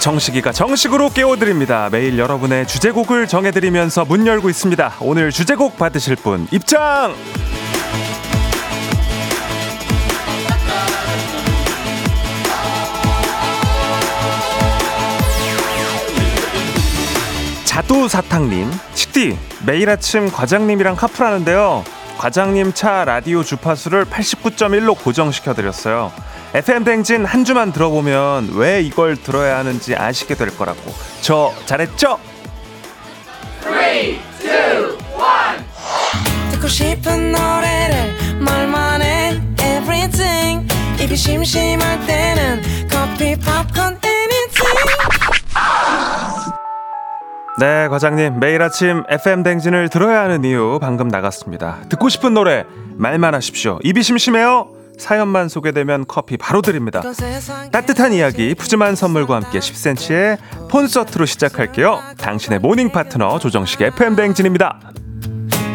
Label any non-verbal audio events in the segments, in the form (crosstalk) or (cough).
정식이가 정식으로 깨워드립니다. 매일 여러분의 주제곡을 정해드리면서 문 열고 있습니다. 오늘 주제곡 받으실 분 입장! 자두사탕님, 식디, 매일 아침 과장님이랑 카풀하는데요. 과장님 차 라디오 주파수를 89.1로 고정시켜드렸어요. FM 댕진 한 주만 들어보면 왜 이걸 들어야 하는지 아시게 될 거라고. 저 잘했죠? 3, 2, 1 듣고 싶은 노래를 말만 해 Everything 입이 심심할 때는 커피 팝콘 anything 네, 과장님. 매일 아침 FM 댕진을 들어야 하는 이유 방금 나갔습니다. 듣고 싶은 노래 말만 하십시오. 입이 심심해요? 사연만 소개되면 커피 바로 드립니다. 따뜻한 이야기, 푸짐한 선물과 함께 10cm의 콘서트로 시작할게요. 당신의 morning 파트너 조정식 FM 대행진입니다.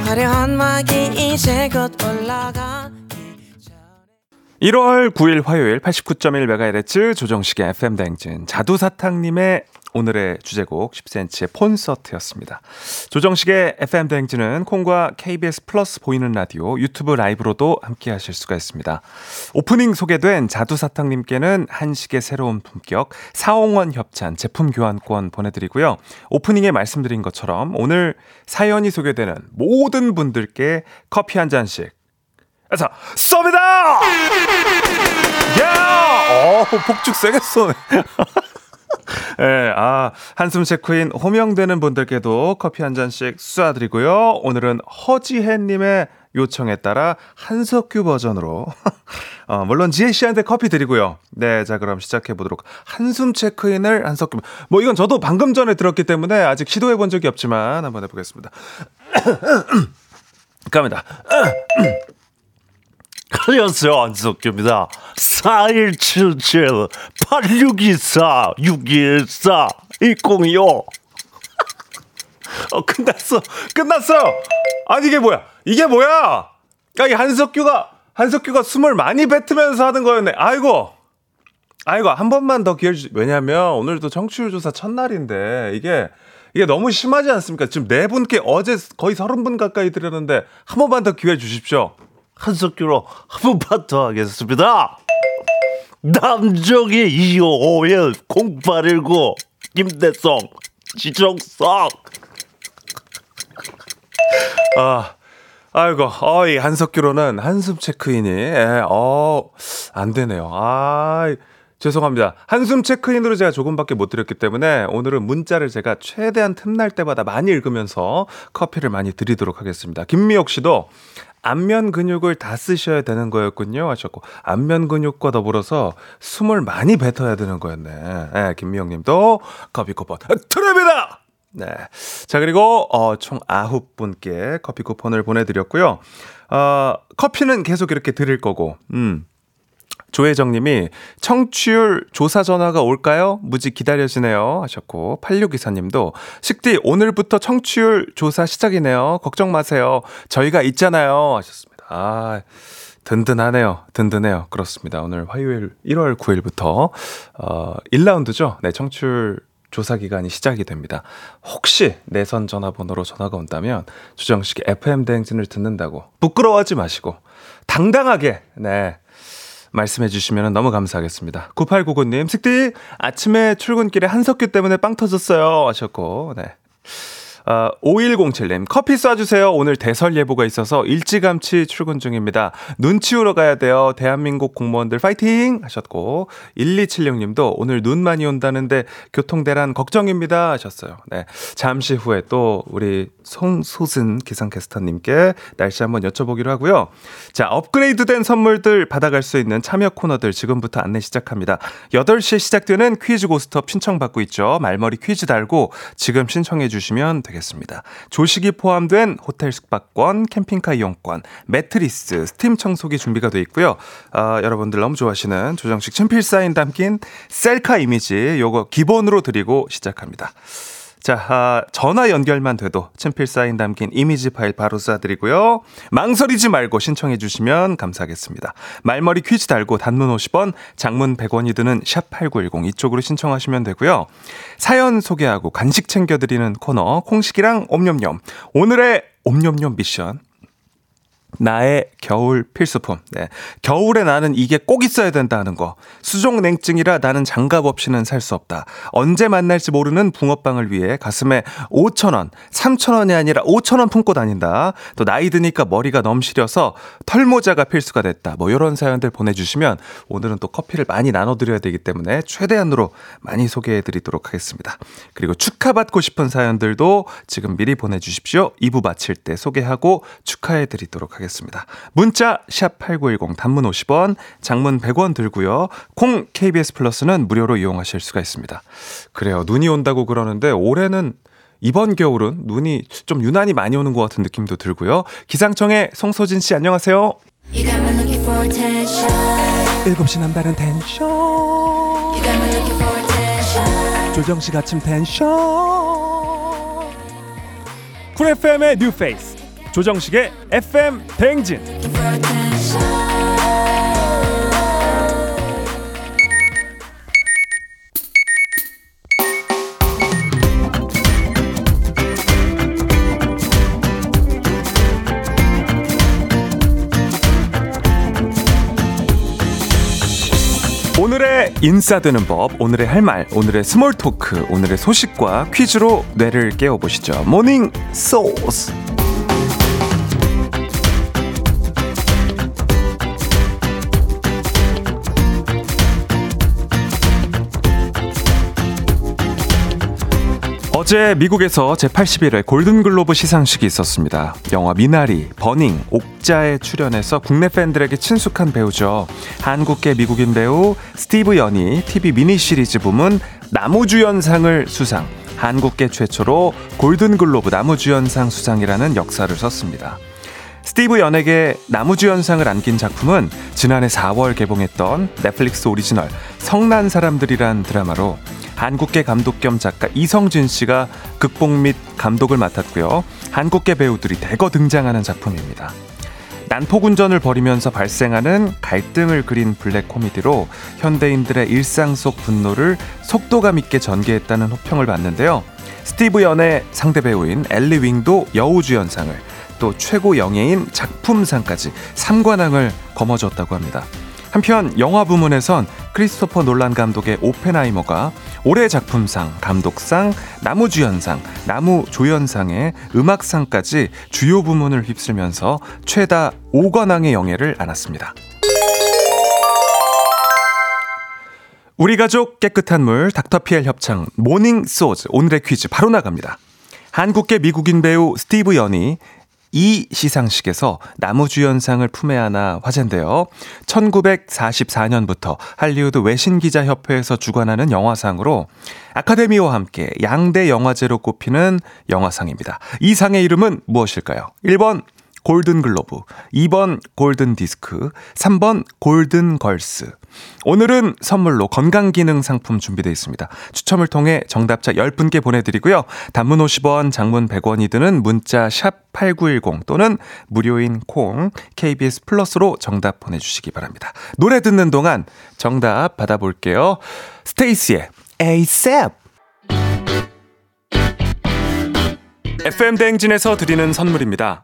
화려한 막이 이제 곧 올라가 1월 9일 화요일 89.1MHz 조정식의 FM 대행진 자두사탕님의 오늘의 주제곡 10cm의 콘서트였습니다. 조정식의 FM 대행진은 콩과 KBS 플러스 보이는 라디오 유튜브 라이브로도 함께 하실 수가 있습니다. 오프닝 소개된 자두사탕님께는 한식의 새로운 품격 사홍원 협찬 제품 교환권 보내드리고요. 오프닝에 말씀드린 것처럼 오늘 사연이 소개되는 모든 분들께 커피 한 잔씩 그래서 쏩니다! 야! 어, 폭죽 세게 쏘네. (laughs) 예, 아, 한숨 체크인 호명되는 분들께도 커피 한 잔씩 쏴드리고요. 오늘은 허지혜님의 요청에 따라 한석규 버전으로. (laughs) 어, 물론 지혜 씨한테 커피 드리고요. 네, 자, 그럼 시작해 보도록. 한숨 체크인을 한석규. 뭐, 이건 저도 방금 전에 들었기 때문에 아직 시도해 본 적이 없지만 한번 해보겠습니다. (coughs) 갑니다. (coughs) 안녕하세요. 안석규입니다. 4177 8624 6214 1025 어, 끝났어. 끝났어. 아니, 이게 뭐야? 이게 뭐야? 야, 이 한석규가, 한석규가 숨을 많이 뱉으면서 하는 거였네. 아이고. 아이고, 한 번만 더 기회를 주시, 왜냐면 오늘도 청취율 조사 첫날인데, 이게, 이게 너무 심하지 않습니까? 지금 네 분께 어제 거의 서른 분 가까이 드렸는데, 한 번만 더 기회 주십시오. 한석규로 한 번만 더 하겠습니다. 남정희 2551 0819 김대성 지정석. 아 아이고 어이 한석규로는 한숨 체크인이 예, 어안 되네요. 아 죄송합니다. 한숨 체크인으로 제가 조금밖에 못 드렸기 때문에 오늘은 문자를 제가 최대한 틈날 때마다 많이 읽으면서 커피를 많이 드리도록 하겠습니다. 김미옥 씨도 안면 근육을 다 쓰셔야 되는 거였군요 하셨고 안면 근육과 더불어서 숨을 많이 뱉어야 되는 거였네. 네, 김미영 님도 커피 쿠폰 드립니다. 네. 자, 그리고 어, 총 아홉 분께 커피 쿠폰을 보내 드렸고요. 어, 커피는 계속 이렇게 드릴 거고. 음. 조혜정 님이 청취율 조사 전화가 올까요? 무지 기다려지네요. 하셨고, 8624님도 식디 오늘부터 청취율 조사 시작이네요. 걱정 마세요. 저희가 있잖아요. 하셨습니다. 아, 든든하네요. 든든해요. 그렇습니다. 오늘 화요일 1월 9일부터, 어, 1라운드죠. 네, 청취율 조사 기간이 시작이 됩니다. 혹시 내선 전화번호로 전화가 온다면 주정식의 FM 대행진을 듣는다고 부끄러워하지 마시고 당당하게 네 말씀해 주시면 너무 감사하겠습니다. 9899님, 식디, 아침에 출근길에 한석규 때문에 빵 터졌어요. 하셨고, 네. 어, 5107님, 커피 쏴주세요. 오늘 대설 예보가 있어서 일찌감치 출근 중입니다. 눈 치우러 가야 돼요. 대한민국 공무원들 파이팅! 하셨고, 1276님도 오늘 눈 많이 온다는데 교통대란 걱정입니다. 하셨어요. 네. 잠시 후에 또 우리 송소순 기상캐스터님께 날씨 한번 여쭤보기로 하고요. 자, 업그레이드 된 선물들 받아갈 수 있는 참여 코너들 지금부터 안내 시작합니다. 8시에 시작되는 퀴즈 고스톱 신청받고 있죠. 말머리 퀴즈 달고 지금 신청해 주시면 되겠습니다. 되겠습니다. 조식이 포함된 호텔 숙박권, 캠핑카 이용권, 매트리스, 스팀 청소기 준비가 되어 있고요. 아, 여러분들 너무 좋아하시는 조정식 친필 사인 담긴 셀카 이미지 요거 기본으로 드리고 시작합니다. 자, 아, 전화 연결만 돼도 친필 사인 담긴 이미지 파일 바로 쏴드리고요. 망설이지 말고 신청해 주시면 감사하겠습니다. 말머리 퀴즈 달고 단문 50원, 장문 100원이 드는 샵8910 이쪽으로 신청하시면 되고요. 사연 소개하고 간식 챙겨드리는 코너 콩식이랑 옴념념. 오늘의 옴념념 미션 나의 겨울 필수품. 네. 겨울에 나는 이게 꼭 있어야 된다는 거. 수족 냉증이라 나는 장갑 없이는 살 수 없다. 언제 만날지 모르는 붕어빵을 위해 가슴에 5천원, 3천원이 아니라 5천원 품고 다닌다. 또 나이 드니까 머리가 너무 시려서 털모자가 필수가 됐다. 뭐 이런 사연들 보내주시면 오늘은 또 커피를 많이 나눠드려야 되기 때문에 최대한으로 많이 소개해드리도록 하겠습니다. 그리고 축하받고 싶은 사연들도 지금 미리 보내주십시오. 2부 마칠 때 소개하고 축하해드리도록 하겠습니다. 하겠습니다. 문자 샵8910 단문 50원, 장문 100원 들고요. 콩 KBS 플러스는 무료로 이용하실 수가 있습니다. 그래요. 눈이 온다고 그러는데 올해는 이번 겨울은 눈이 좀 유난히 많이 오는 것 같은 느낌도 들고요. 기상청의 송소진 씨 안녕하세요. 7시 남다른 텐션 조정식 아침 텐션 쿨 FM의 뉴페이스 조정식의 FM 대행진. 오늘의 인싸되는 법, 오늘의 할 말, 오늘의 small talk, 오늘의 소식과 퀴즈로 뇌를 깨워보시죠. 모닝 소스. 어제 미국에서 제81회 골든글로브 시상식이 있었습니다. 영화 미나리, 버닝, 옥자에 출연해서 국내 팬들에게 친숙한 배우죠. 한국계 미국인 배우 스티브 연이 TV 미니 시리즈 부문 남우주연상을 수상. 한국계 최초로 골든글로브 남우주연상 수상이라는 역사를 썼습니다. 스티브 연에게 남우주연상을 안긴 작품은 지난해 4월 개봉했던 넷플릭스 오리지널 성난 사람들이란 드라마로 한국계 감독 겸 작가 이성진 씨가 극본 및 감독을 맡았고요. 한국계 배우들이 대거 등장하는 작품입니다. 난폭운전을 벌이면서 발생하는 갈등을 그린 블랙 코미디로 현대인들의 일상 속 분노를 속도감 있게 전개했다는 호평을 받는데요. 스티브 연의 상대 배우인 앨리 웡도 여우주연상을 또 최고 영예인 작품상까지 3관왕을 거머쥐었다고 합니다. 한편 영화 부문에선 크리스토퍼 놀란 감독의 오펜하이머가 올해 작품상, 감독상, 남우주연상, 남우조연상에 음악상까지 주요 부문을 휩쓸면서 최다 5관왕의 영예를 안았습니다. 우리 가족 깨끗한 물 닥터피엘 협찬 모닝 소스 오늘의 퀴즈 바로 나갑니다. 한국계 미국인 배우 스티브 연이 이 시상식에서 남우주연상을 품에 안아 화제인데요. 1944년부터 할리우드 외신기자협회에서 주관하는 영화상으로 아카데미와 함께 양대 영화제로 꼽히는 영화상입니다. 이 상의 이름은 무엇일까요? 1번 골든 글로브, 2번 골든 디스크, 3번 골든 걸스. 오늘은 선물로 건강기능 상품 준비되어 있습니다. 추첨을 통해 정답자 10분께 보내드리고요. 단문 50원, 장문 100원이 드는 문자 샵 8910 또는 무료인 콩 KBS 플러스로 정답 보내주시기 바랍니다. 노래 듣는 동안 정답 받아볼게요. 스테이씨의 ASAP FM 대행진에서 드리는 선물입니다.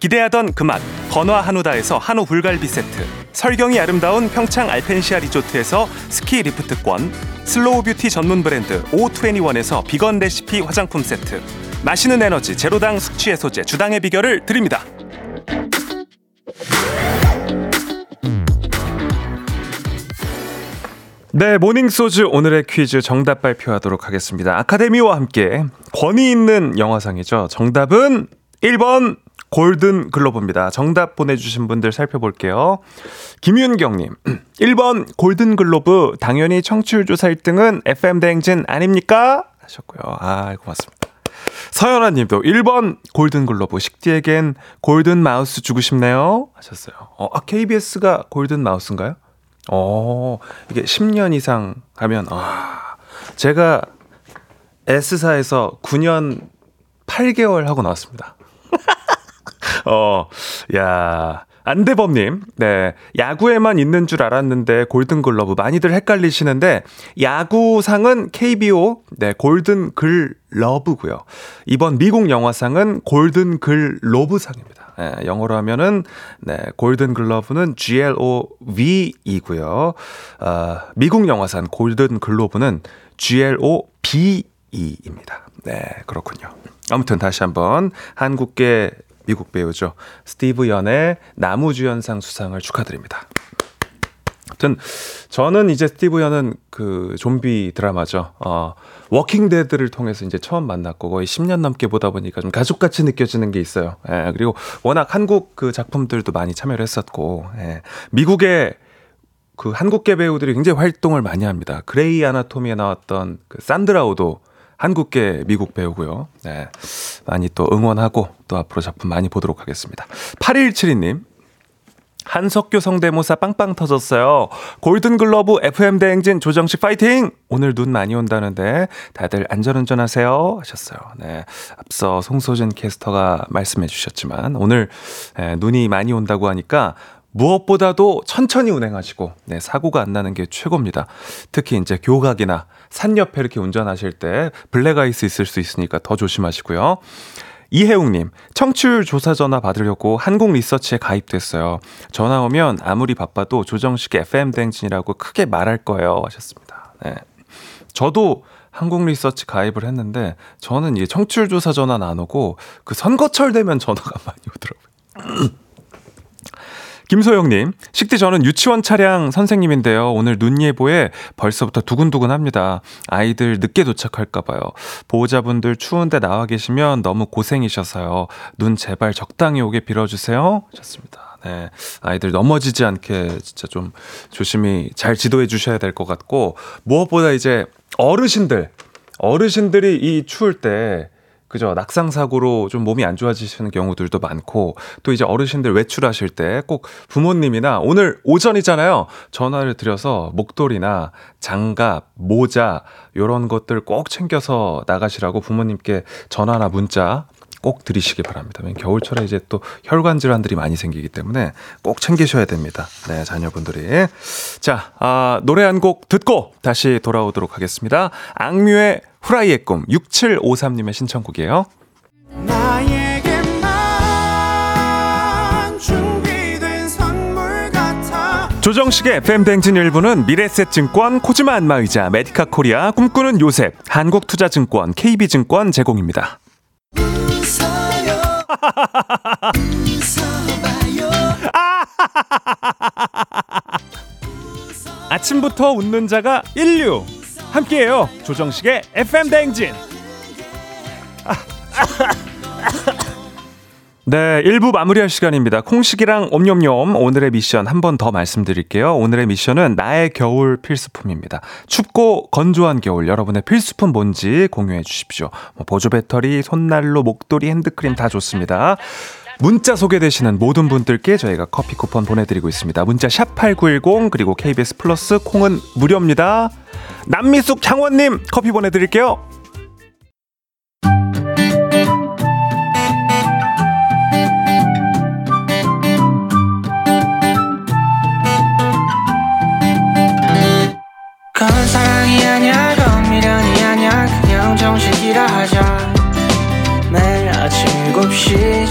기대하던 그 맛 건화 한우다에서 한우 불갈비 세트 설경이 아름다운 평창 알펜시아 리조트에서 스키 리프트권 slow beauty 전문 브랜드 O21에서 비건 레시피 화장품 세트 마시는 에너지 제로당 숙취 해소제 주당의 비결을 드립니다 네, 모닝소즈 오늘의 퀴즈 정답 발표하도록 하겠습니다. 아카데미와 함께 권위 있는 영화상이죠. 정답은 1번 골든 글로브입니다. 정답 보내주신 분들 살펴볼게요. 김윤경님, (clears throat) 1번 골든 글로브, 당연히 청취율 조사 1등은 FM대행진 아닙니까? 하셨고요. 아, 고맙습니다. 서연아 님도 1번 골든 글로브, 식디에겐 골든 마우스 주고 싶네요. 하셨어요. 어, 아, KBS가 골든 마우스인가요? 어, 이게 10년 이상 하면, 아, 제가 S사에서 9년 8개월 하고 나왔습니다. 어, 야. 안대범님, 네. 야구에만 있는 줄 알았는데, 골든글러브. 많이들 헷갈리시는데, 야구상은 KBO, 네, 골든글러브고요 이번 미국 영화상은 골든글로브상입니다. 네, 영어로 하면은, 네, 골든글러브는 GLOVE이고요 어, 미국 영화상 골든글로브는 GLOBE입니다. 네, 그렇군요. 아무튼 다시 한번 한국계 미국 배우죠. 스티브 연의 남우주연상 수상을 축하드립니다. 아무튼 저는 이제 스티브 연은 그 좀비 드라마죠. 어, 워킹 데드를 통해서 이제 처음 만났고 거의 10년 넘게 보다 보니까 좀 가족같이 느껴지는 게 있어요. 예, 그리고 워낙 한국 그 작품들도 많이 참여를 했었고 예, 미국의 그 한국계 배우들이 굉장히 활동을 많이 합니다. 그레이 아나토미에 나왔던 그 산드라 오도 한국계 미국 배우고요. 네. 많이 또 응원하고 또 앞으로 작품 많이 보도록 하겠습니다. 8172님. 한석규 성대모사 빵빵 터졌어요. 골든글러브 FM 대행진 조정식 파이팅! 오늘 눈 많이 온다는데 다들 안전운전 하세요. 하셨어요. 네. 앞서 송소진 캐스터가 말씀해 주셨지만 오늘 네, 눈이 많이 온다고 하니까 무엇보다도 천천히 운행하시고 네, 사고가 안 나는 게 최고입니다. 특히 이제 교각이나 산 옆에 이렇게 운전하실 때 블랙아이스 있을 수 있으니까 더 조심하시고요. 이혜웅님, 청취율 조사 전화 받으려고 한국 리서치에 가입됐어요. 전화 오면 아무리 바빠도 조정식 FM 대행진이라고 크게 말할 거예요. 하셨습니다. 네. 저도 한국 리서치 가입을 했는데 저는 이게 청취율 조사 전화는 안 오고 그 선거철 되면 전화가 많이 오더라고요. 김소영님, 식디 저는 유치원 차량 선생님인데요. 오늘 눈 예보에 벌써부터 두근두근 합니다. 아이들 늦게 도착할까봐요. 보호자분들 추운데 나와 계시면 너무 고생이셔서요. 눈 제발 적당히 오게 빌어주세요. 하셨습니다. 네. 아이들 넘어지지 않게 진짜 좀 조심히 잘 지도해 주셔야 될 것 같고, 무엇보다 이제 어르신들, 어르신들이 이 추울 때 그죠. 낙상 사고로 좀 몸이 안 좋아지시는 경우들도 많고, 또 이제 어르신들 외출하실 때 꼭 부모님이나 오늘 오전이잖아요. 전화를 드려서 목도리나 장갑, 모자, 요런 것들 꼭 챙겨서 나가시라고 부모님께 전화나 문자 꼭 드리시기 바랍니다. 겨울철에 이제 또 혈관 질환들이 많이 생기기 때문에 꼭 챙기셔야 됩니다. 네, 자녀분들이. 자, 아, 노래 한 곡 듣고 다시 돌아오도록 하겠습니다. 악뮤의 후라이의 꿈 6753님의 신청곡이에요. 조정식의 FM 댕진 일부는 미래셋증권, 코지마 안마의자, 메디카 코리아, 꿈꾸는 요셉, 한국투자증권, KB증권 제공입니다. (laughs) 아침부터 웃는 자가 인류 함께해요 조정식의 FM 대행진 (laughs) 네, 1부 마무리할 시간입니다. 콩식이랑 옴뇸뇸 오늘의 미션 한 번 더 말씀드릴게요. 오늘의 미션은 나의 겨울 필수품입니다. 춥고 건조한 겨울 여러분의 필수품 뭔지 공유해 주십시오. 뭐 보조 배터리, 손난로, 목도리, 핸드크림 다 좋습니다. 문자 소개되시는 모든 분들께 저희가 커피 쿠폰 보내드리고 있습니다. 문자 샵 8910 그리고 KBS 플러스 콩은 무료입니다. 남미숙 장원님 커피 보내드릴게요. 아니야 그냥 정식이라 하자 매일 아침 7시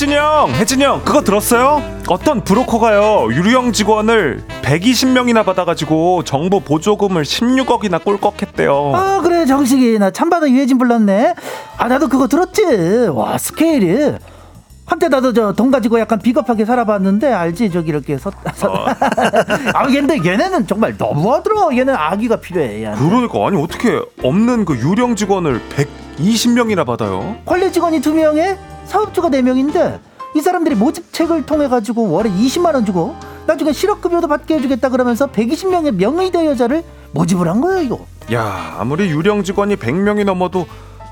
혜진이 형, 혜진이 형, 그거 들었어요? 어떤 브로커가요, 유령 직원을 120명이나 받아가지고 정보 보조금을 16억이나 꿀꺽했대요. 아 그래 정식이. 나 참바다 유해진 불렀네. 아 나도 그거 들었지. 와 스케일이. 한때 나도 저 돈 가지고 약간 비겁하게 살아봤는데 알지? 저기 이렇게 섰 (laughs) 아 근데 얘네는 정말 너무하더라. 얘는 아기가 필요해 얘한테. 그러니까. 아니 어떻게 없는 그 유령 직원을 120명이나 받아요? 관리 직원이 두 명에 사업주가 네 명인데 이 사람들이 모집책을 통해 가지고 월에 20만 원 주고 나중에 실업급여도 받게 해주겠다 그러면서 120명의 명의대 여자를 모집을 한 거야 이거 야 아무리 유령 직원이 100명이 넘어도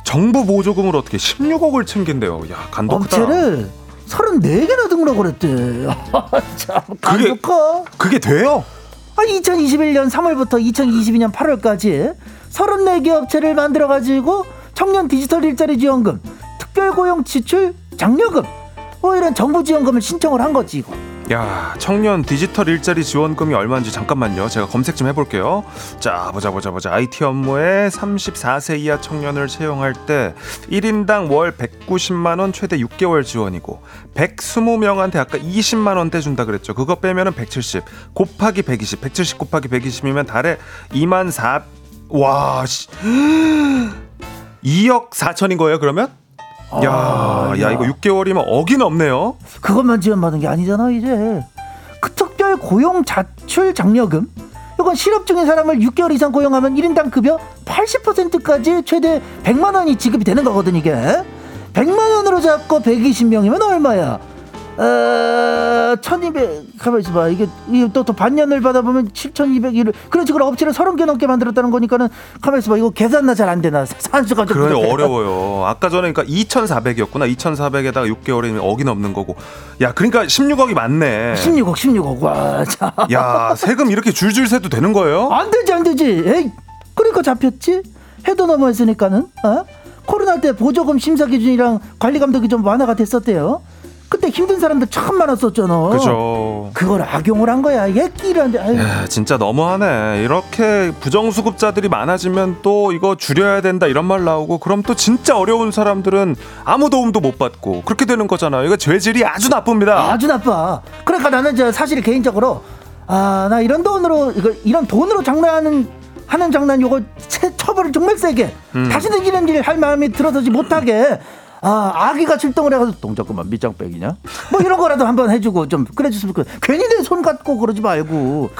정부 보조금을 어떻게 16억을 챙긴대요. 야 간도 크다. 업체를 34개나 등록을 했대 참 그게- 간도 커 그게 돼요? 아니 2021년 3월부터 2022년 8월까지 34개 업체를 만들어 가지고 청년 디지털 일자리 지원금, 특별 고용 지출 장려금 뭐 이런 정부 지원금을 신청을 한 거지 이거. 야 청년 디지털 일자리 지원금이 얼마인지 잠깐만요. 제가 검색 좀 해볼게요. 자 보자 보자 보자. IT 업무에 34세 이하 청년을 채용할 때 1인당 월 190만 원 최대 6개월 지원이고 120명한테 아까 20만 원대 준다 그랬죠. 그거 빼면은 170 곱하기 120, 170 곱하기 120이면 달에 2만 4 와, 씨. (gasps) 2억 4천인 거예요, 그러면? 야, 야, 이거 6개월이면 억이 넘네요. 그것만 지원받은 게 아니잖아 이제. 그 특별 고용 자출 장려금 이건 실업 중인 사람을 6개월 이상 고용하면 1인당 급여 80%까지 최대 100만 원이 지급이 되는 거거든 이게 100만 원으로 잡고 120명이면 얼마야 어, 1200 가만 있어봐 이게 또, 또 반년을 받아보면 7200일 그런 식으로 업체를 30개 넘게 만들었다는 거니까는 가만 있어봐 이거 계산 나 잘 안 되나 산수가 좀 부족해. 어려워요. 아까 전에 그러니까 2,400이었구나. 2,400에다가 6개월이면 억이 넘는 거고. 야, 그러니까 16억이 맞네. 16억 16억 와 자. 야, 세금 이렇게 줄줄 세도 되는 거예요? 안 되지 안 되지 에이 그러니까 잡혔지 해도 넘어했으니까는 어? 코로나 때 보조금 심사 기준이랑 관리 감독이 좀 완화가 됐었대요 그때 힘든 사람들 참 많았었잖아 그죠. 그걸 악용을 한 거야 얘끼라는데 아유 야, 진짜 너무하네. 이렇게 부정수급자들이 많아지면 또 이거 줄여야 된다 이런 말 나오고 그럼 또 진짜 어려운 사람들은 아무 도움도 못 받고 그렇게 되는 거잖아요. 이거 죄질이 아주 나쁩니다. 아주 나빠 그러니까 나는 저 사실 개인적으로 아 나 이런 돈으로 이거 이런 돈으로 장난하는 하는 장난 요거 채- 처벌을 정말 세게 음. 다시는 이런 일 할 마음이 들어서지 못하게 아 아기가 출동을 해가지고 동작그만 밑장빼기냐 뭐 이런 거라도 한번 해주고 좀 그래줬으면 좋겠 괜히 내 손 갖고 그러지 말고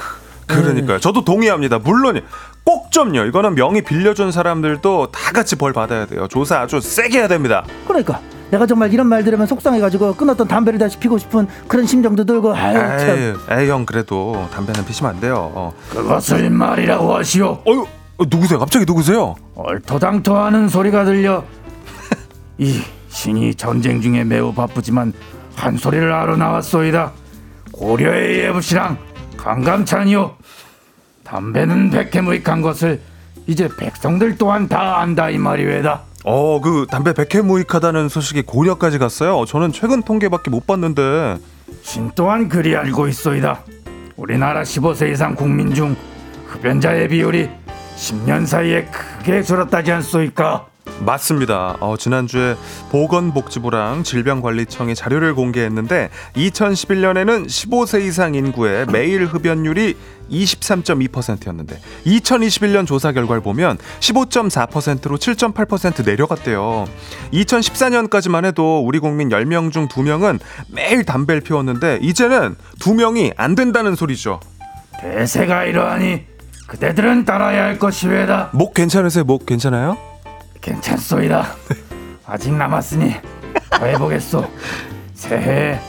그러니까요. 저도 동의합니다. 물론 꼭 좀요. 이거는 명의 빌려준 사람들도 다 같이 벌 받아야 돼요. 조사 아주 세게 해야 됩니다. 그러니까 내가 정말 이런 말 들으면 속상해가지고 끊었던 담배를 다시 피고 싶은 그런 심정도 들고 아유 참 에이, 에이 형 그래도 담배는 피시면 안 돼요. 어. 그것을 말이라고 하시오. 어유 어, 누구세요? 갑자기 누구세요? 얼토당토하는 소리가 들려. 이 신이 전쟁 중에 매우 바쁘지만 한 소리를 하러 나왔소이다. 고려의 예부시랑 강감찬이요. 담배는 백해무익 한 것을 이제 백성들 또한 다 안다 이 말이외다. 어, 그 담배 백해 무익하다는 소식이 고려까지 갔어요. 저는 최근 통계밖에 못 봤는데. 신 또한 그리 알고 있소이다. 우리나라 15세 이상 국민 중 흡연자의 비율이 10년 사이에 크게 줄었다지 않소이까? 맞습니다. 어, 지난주에 보건복지부랑 질병관리청이 자료를 공개했는데 2011년에는 15세 이상 인구의 매일 흡연율이 23.2%였는데 2021년 조사 결과를 보면 15.4%로 7.8% 내려갔대요. 2014년까지만 해도 우리 국민 10명 중 2명은 매일 담배를 피웠는데 이제는 2명이 안 된다는 소리죠. 대세가 이러하니 그대들은 따라야 할 것이외다. 목 괜찮으세요? 목 괜찮아요? 괜찮소이다. 아직 남았으니 더 해보겠소. (laughs) 새해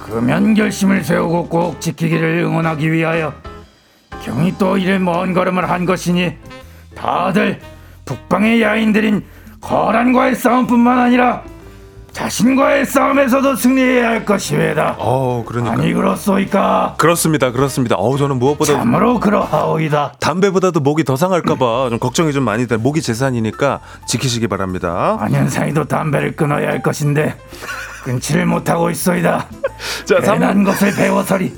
금연 결심을 세우고 꼭 지키기를 응원하기 위하여 경이 또 이래 먼 걸음을 한 것이니 다들 북방의 야인들인 거란과의 싸움뿐만 아니라 자신과의 싸움에서도 승리해야 할 것이외다. 어, 그러니까. 아니 그렇소이까? 그렇습니다. 그렇습니다. 어우, 저는 무엇보다 참으로 그러하오이다. 담배보다도 목이 더 상할까봐 좀 걱정이 좀 많이 돼. 목이 재산이니까 지키시기 바랍니다. 안현상이도 담배를 끊어야 할 것인데 끊지를 못하고 있소이다. (laughs) 자, 삼- 괜한 것을 배워서리.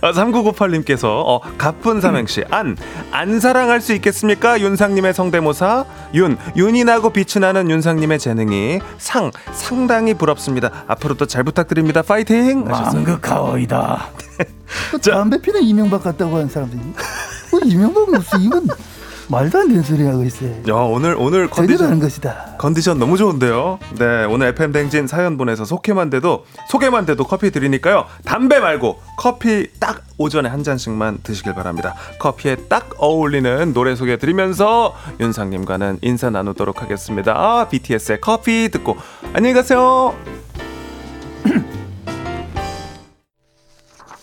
아, 3998님께서 어, 가쁜 삼행시 안, 안 사랑할 수 있겠습니까? 윤상님의 성대모사 윤, 윤이 나고 빛이 나는 윤상님의 재능이 상, 상당히 부럽습니다. 앞으로도 잘 부탁드립니다. 파이팅! 망극하오이다. 또 (laughs) 담배 피는 이명박 같다고 하는 사람들이 뭐 이명박 무슨 이건 말도 안 되는 소리 하고 있어요. 야, 오늘 오늘 컨디션 것이다. 컨디션 너무 좋은데요. 네, 오늘 FM 댕진 사연 보내서 소개만 돼도 소개만 돼도 커피 드리니까요. 담배 말고 커피 딱 오전에 한 잔씩만 드시길 바랍니다. 커피에 딱 어울리는 노래 소개 드리면서 윤상님과는 인사 나누도록 하겠습니다. 아, BTS의 커피 듣고 안녕히 가세요. (clears throat)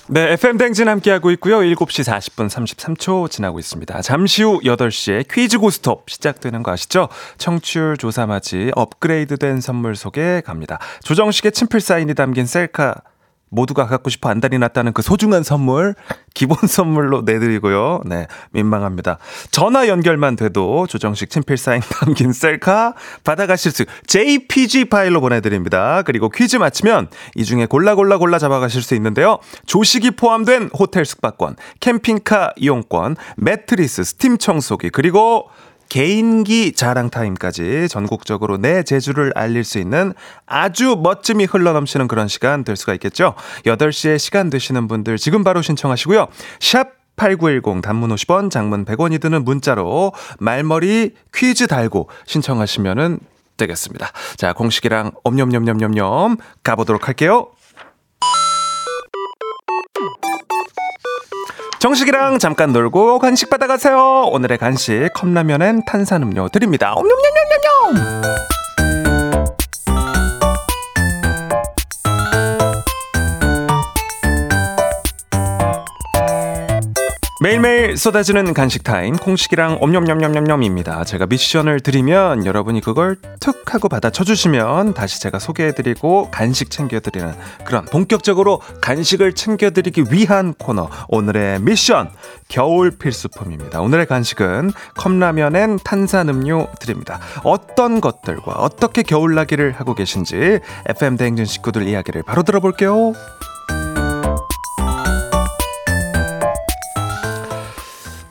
네, FM 댕진 함께하고 있고요. 7시 40분 33초 지나고 있습니다. 잠시 후 8시에 퀴즈 고스톱 시작되는 거 아시죠? 청취율 조사 맞이 업그레이드된 선물 소개 갑니다. 조정식의 친필 사인이 담긴 셀카 모두가 갖고 싶어 안달이 났다는 그 소중한 선물 기본 선물로 내드리고요. 네, 민망합니다. 전화 연결만 돼도 조정식 친필 사인 담긴 셀카 받아가실 수 JPG 파일로 보내드립니다. 그리고 퀴즈 맞히면 이 중에 골라 골라 골라 잡아가실 수 있는데요. 조식이 포함된 호텔 숙박권, 캠핑카 이용권, 매트리스, 스팀 청소기 그리고 개인기 자랑 타임까지 전국적으로 내 재주를 알릴 수 있는 아주 멋짐이 흘러넘치는 그런 시간 될 수가 있겠죠. 8시에 시간 되시는 분들 지금 바로 신청하시고요. 샵 8910 단문 50원, 장문 100원이 드는 문자로 말머리 퀴즈 달고 신청하시면은 되겠습니다. 자, 공식이랑 엄념념념념념 가보도록 할게요. 정식이랑 잠깐 놀고 간식 받아가세요. 오늘의 간식 컵라면엔 탄산음료 드립니다. 옴뇸뇸뇸뇸. 매일매일 쏟아지는 간식 타임 콩식이랑 옴념념념념념입니다. 제가 미션을 드리면 여러분이 그걸 툭 하고 받아 쳐주시면 다시 제가 소개해드리고 간식 챙겨드리는 그런 본격적으로 간식을 챙겨드리기 위한 코너 오늘의 미션 겨울 필수품입니다. 오늘의 간식은 컵라면엔 탄산음료 드립니다. 어떤 것들과 어떻게 겨울나기를 하고 계신지 FM 대행진 식구들 이야기를 바로 들어볼게요.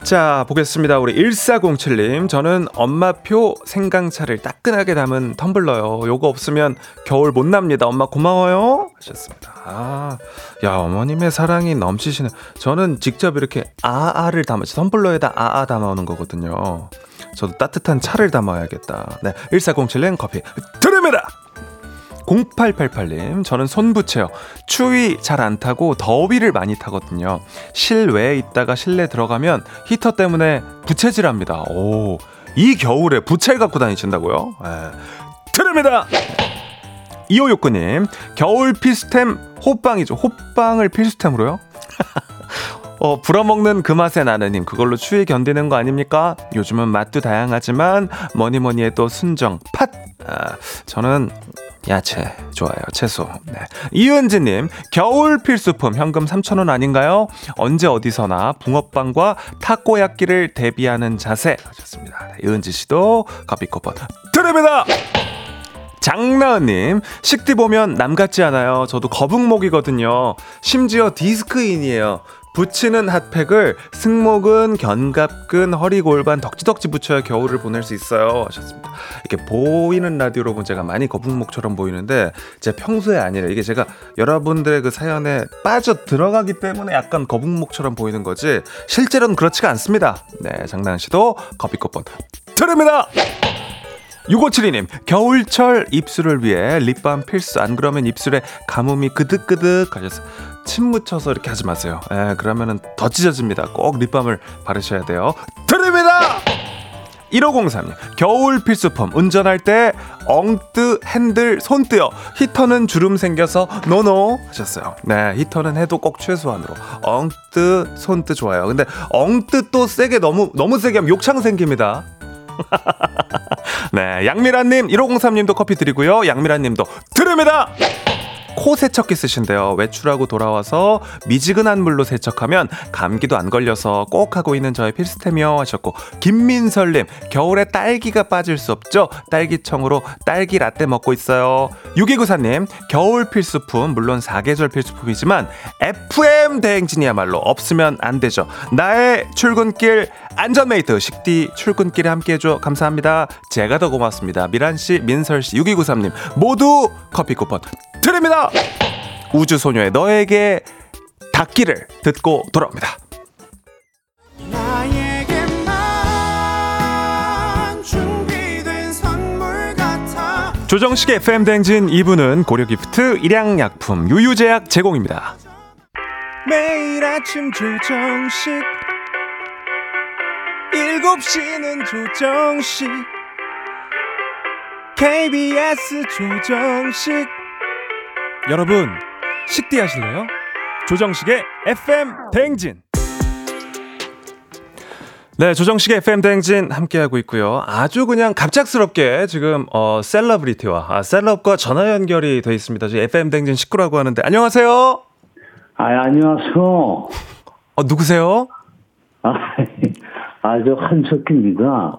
자, 보겠습니다. 우리 1407님. 저는 엄마표 생강차를 따끈하게 담은 텀블러요. 요거 없으면 겨울 못 납니다. 엄마 고마워요. 하셨습니다. 아, 야, 어머님의 사랑이 넘치시는. 저는 직접 이렇게 아아를 담아, 텀블러에다 아아 담아오는 거거든요. 저도 따뜻한 차를 담아야겠다. 네, 1407님 커피 드립니다! 0888님, 저는 손부채요. 추위 잘 안 타고 더위를 많이 타거든요. 실외에 있다가 실내 들어가면 히터 때문에 부채질합니다. 오, 이 겨울에 부채 갖고 다니신다고요? 에, 드립니다! 2569님, 겨울 필수템 호빵이죠. 호빵을 필수템으로요? (laughs) 어, 불어먹는 그 맛에 나는님 그걸로 추위 견디는 거 아닙니까? 요즘은 맛도 다양하지만 뭐니 뭐니 해도 순정 팥. 아, 저는 야채 좋아요 채소. 네. 이은지님 겨울 필수품 현금 3천 원 아닌가요? 언제 어디서나 붕어빵과 타코야끼를 대비하는 자세 하셨습니다. 네, 이은지 씨도 커피 쿠폰 드립니다. 장나은님, 식디 보면 남 같지 않아요. 저도 거북목이거든요. 심지어 디스크인이에요. 붙이는 핫팩을 승모근, 견갑근, 허리 골반 덕지덕지 붙여야 겨울을 보낼 수 있어요. 하셨습니다. 이렇게 보이는 라디오로 보면 제가 많이 거북목처럼 보이는데 제 평소에 아니라 이게 제가 여러분들의 그 사연에 빠져 들어가기 때문에 약간 거북목처럼 보이는 거지 실제로는 그렇지가 않습니다. 네, 장나은 씨도 커피 쿠폰 드립니다. 6572님, 겨울철 입술을 위해 립밤 필수. 안 그러면 입술에 가뭄이 그득그득 하셔서 침 묻혀서 이렇게 하지 마세요. 예, 그러면은 더 찢어집니다. 꼭 립밤을 바르셔야 돼요. 드립니다! 1503님, 겨울 필수품, 운전할 때 엉뜨, 핸들, 손뜨요. 히터는 주름 생겨서 노노 하셨어요. 네, 히터는 해도 꼭 최소한으로. 엉뜨, 손뜨 좋아요. 근데 엉뜨 또 세게 너무, 너무 세게 하면 욕창 생깁니다. (laughs) 네, 양미란님, 1503님도 커피 드리고요. 양미란님도 드립니다! 코 세척기 쓰신대요. 외출하고 돌아와서 미지근한 물로 세척하면 감기도 안 걸려서 꼭 하고 있는 저의 필수템이요 하셨고 김민설님 겨울에 딸기가 빠질 수 없죠. 딸기청으로 딸기 라떼 먹고 있어요. 6294님 겨울 필수품 물론 사계절 필수품이지만 FM 대행진이야말로 없으면 안 되죠. 나의 출근길 안전메이트 식디 출근길에 함께해줘 감사합니다. 제가 더 고맙습니다. 미란씨 민설씨 6293님 모두 커피 쿠폰 드립니다. 우주소녀의 너에게 닿기를 듣고 돌아옵니다. 조정식의 FM 댕진 2부는 고려기프트, 일양약품, 유유제약 제공입니다. 매일 아침 조정식 7시는 조정식 KBS 조정식 여러분 식디 하실래요? 조정식의 FM 대행진 네, 조정식의 FM 대행진 함께하고 있고요. 아주 그냥 갑작스럽게 지금 어 셀러브리티와 아, 셀럽과 전화 연결이 돼 있습니다. 저희 FM 대행진 식구라고 하는데 안녕하세요. 아, 안녕하세요. 어 누구세요? 아, (laughs) 아저 한석규입니다.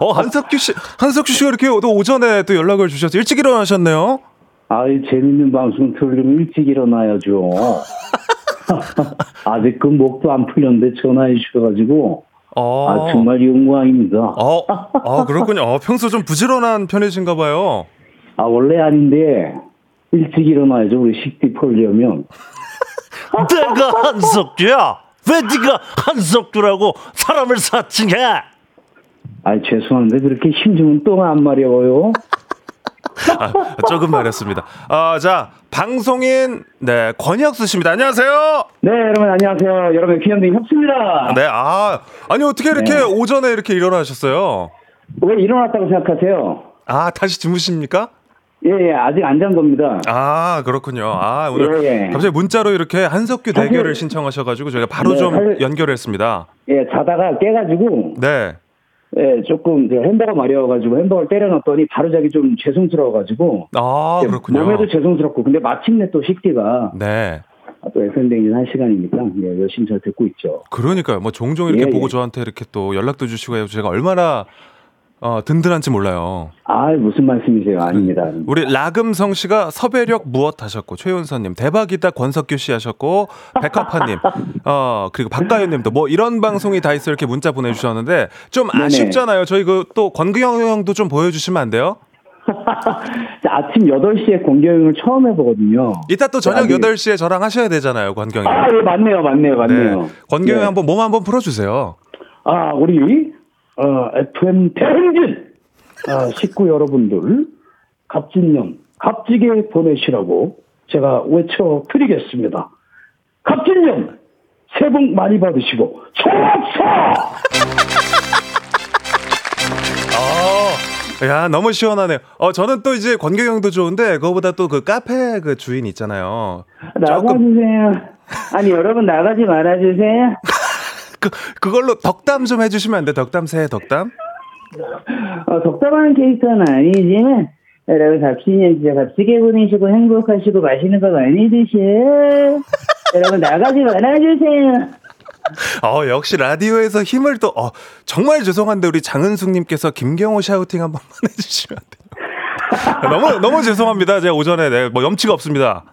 어 (laughs) 한석규 씨, 한석규 씨가 이렇게 또 오전에 또 연락을 주셔서 일찍 일어나셨네요. 아, 이 재밌는 방송 들으려면 일찍 일어나야죠. (laughs) 아직 그 목도 안 풀렸는데 전화해 주셔가지고 어. 아 정말 영광입니다. 어, 어 그렇군요. 어, 평소 좀 부지런한 편이신가 봐요. 아 원래 아닌데 일찍 일어나야죠. 우리 식디 풀려면. (laughs) 내가 한석규야. 왜 네가 한석규라고 사람을 사칭해? 아 죄송한데 그렇게 힘주면 똥 안 마려워요. 아, 조금 말했습니다. 아, 자, 방송인, 네, 권혁수 씨입니다. 안녕하세요. 네 여러분 안녕하세요. 여러분 귀염둥이 협수입니다. 네, 아, 아니, 어떻게 이렇게 네. 오전에 이렇게 일어나셨어요? 왜 일어났다고 생각하세요? 아, 다시 주무십니까? 예, 예 아직 안 잔 겁니다. 아, 그렇군요. 아, 오늘 예, 예. 갑자기 문자로 이렇게 한석규 사실- 대결을 신청하셔가지고 저희가 바로 네, 좀 사실- 연결했습니다. 예 자다가 깨가지고 네. 예, 조금 제가 햄버거 마려워가지고 햄버거를 때려놨더니 바로 자기 좀 죄송스러워가지고 아, 예, 그렇군요. 몸에도 죄송스럽고 근데 마침내 또 식디가 네. 또 FM댕진 할 시간이니까 예, 열심히 잘 듣고 있죠. 그러니까요. 뭐 종종 이렇게 예, 보고 예. 저한테 이렇게 또 연락도 주시고 해서 제가 얼마나 어, 든든한지 몰라요. 아 무슨 말씀이세요? 아닙니다. 우리 라금성 씨가 섭외력 무엇 하셨고 최윤서님 대박이다 권석규 씨 하셨고 백합화님 (laughs) 어 그리고 박가연님도 뭐 이런 방송이 다 있어 이렇게 문자 보내주셨는데 좀 네네. 아쉽잖아요. 저희 그 또 권규영 형도 좀 보여주시면 안 돼요? (laughs) 아침 8시에 공개형을 처음 해보거든요. 이따 또 저녁 아니- 8시에 저랑 하셔야 되잖아요, 권경이. 아, 예, 맞네요, 맞네요, 맞네요. 권경이 예. 한번 몸 한번 풀어주세요. 아, 우리 어, FM 대행진 아, 식구 여러분들 갑진년 값지게 보내시라고 제가 외쳐드리겠습니다. 갑진년 새해 복 많이 받으시고 좋았어! (laughs) 어, 야 너무 시원하네요. 어 저는 또 이제 권경이 형도 좋은데 그거보다 또 그 카페 그 주인 있잖아요. 조금 나가주세요. 아니 여러분 나가지 말아주세요. (laughs) 그 그걸로 덕담 좀 해주시면 안 돼? 덕담 새해 덕담? 어, 덕담하는 캐릭터는 아니지만 여러분 갑진년 진짜 값지게 보내시고 행복하시고 맛있는 거 많이 드세요. (laughs) 여러분 나가지 말아주세요. 어 역시 라디오에서 힘을 또 어, 정말 죄송한데 우리 장은숙님께서 김경호 샤우팅 한 번만 (laughs) 해주시면 안 돼요? 너무 너무 죄송합니다. 제가 오전에 네, 뭐 염치가 없습니다.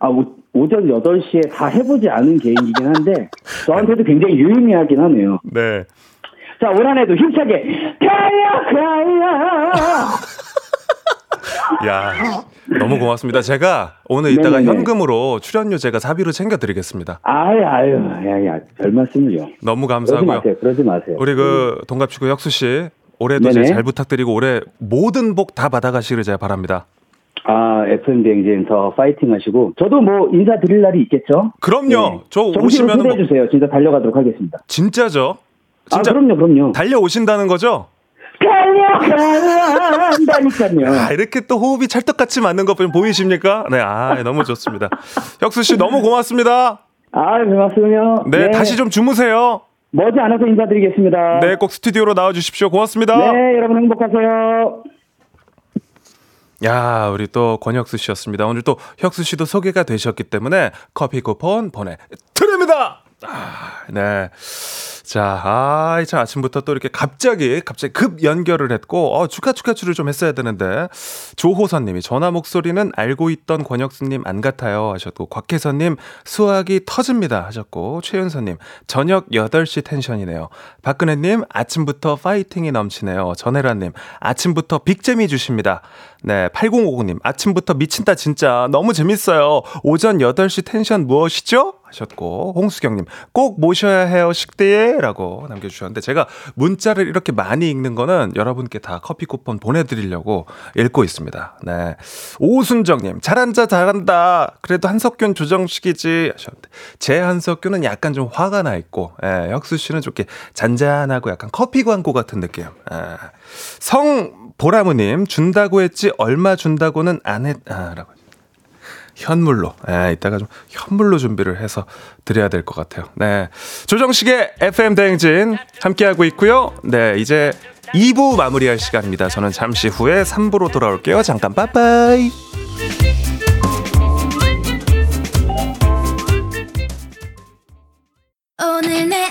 아, 오, 오전 8시에 다 해보지 않은 개인이긴 한데, 저한테도 굉장히 유의미하긴 하네요. 네. 자, 올 한 해도 힘차게, 가야, 가야! (laughs) 야 너무 고맙습니다. 제가 오늘 이따가 네네네. 현금으로 출연료 제가 사비로 챙겨드리겠습니다. 아유, 아유, 야, 야, 별 말씀을요. 너무 그러지 감사하고요. 마세요, 그러지 마세요. 우리 그 동갑치고 혁수 씨 올해도 네네. 잘 부탁드리고 올해 모든 복 다 받아가시기를 제가 바랍니다. 아, FM 대행진 더 파이팅 하시고, 저도 뭐 인사드릴 날이 있겠죠? 그럼요. 저 정신을 오시면은 뭐 초대해 주세요. 진짜 달려가도록 하겠습니다. 진짜죠. 진짜 아, 그럼요, 그럼요. 달려오신다는 거죠? 달려간다니까요. 아, 이렇게 또 호흡이 찰떡같이 맞는 거 보이십니까? 네, 아, 너무 좋습니다. 혁수 씨 너무 고맙습니다. 아, 고맙습니다. 네, 다시 좀 주무세요. 머지 않아서 인사드리겠습니다. 네, 꼭 스튜디오로 나와 주십시오. 고맙습니다. 네, 여러분 행복하세요. 야, 우리 또 권혁수 씨였습니다. 오늘 또 혁수 씨도 소개가 되셨기 때문에 커피 쿠폰 보내 드립니다. 아, 네. 자, 아, 참 아침부터 또 이렇게 갑자기, 갑자기 급 연결을 했고, 어, 축하, 축하추를 좀 했어야 되는데, 조호선님이 전화 목소리는 알고 있던 권혁수님 안 같아요 하셨고, 곽혜선님 수학이 터집니다 하셨고, 최윤서님 저녁 8시 텐션이네요. 박근혜님 아침부터 파이팅이 넘치네요. 전혜라님 아침부터 빅재미 주십니다. 네, 8059님 아침부터 미친다 진짜 너무 재밌어요. 오전 8시 텐션 무엇이죠? 하셨고 홍수경님 꼭 모셔야 해요 식대에 라고 남겨주셨는데 제가 문자를 이렇게 많이 읽는 거는 여러분께 다 커피 쿠폰 보내드리려고 읽고 있습니다. 네 오순정님 잘한다 잘한다 그래도 한석균 조정식이지 하셨는데 제 한석균은 약간 좀 화가 나 있고 예, 혁수 씨는 좀 이렇게 잔잔하고 약간 커피 광고 같은 느낌. 예. 성 보라무님 준다고 했지 얼마 준다고는 안 했 아 라고. 현물로. 예, 이따가 좀 현물로 준비를 해서 드려야 될 것 같아요. 네. 조정식의 FM 대행진 함께 하고 있고요. 네, 이제 2부 마무리할 시간입니다. 저는 잠시 후에 3부로 돌아올게요. 잠깐 빠빠이. 오늘 내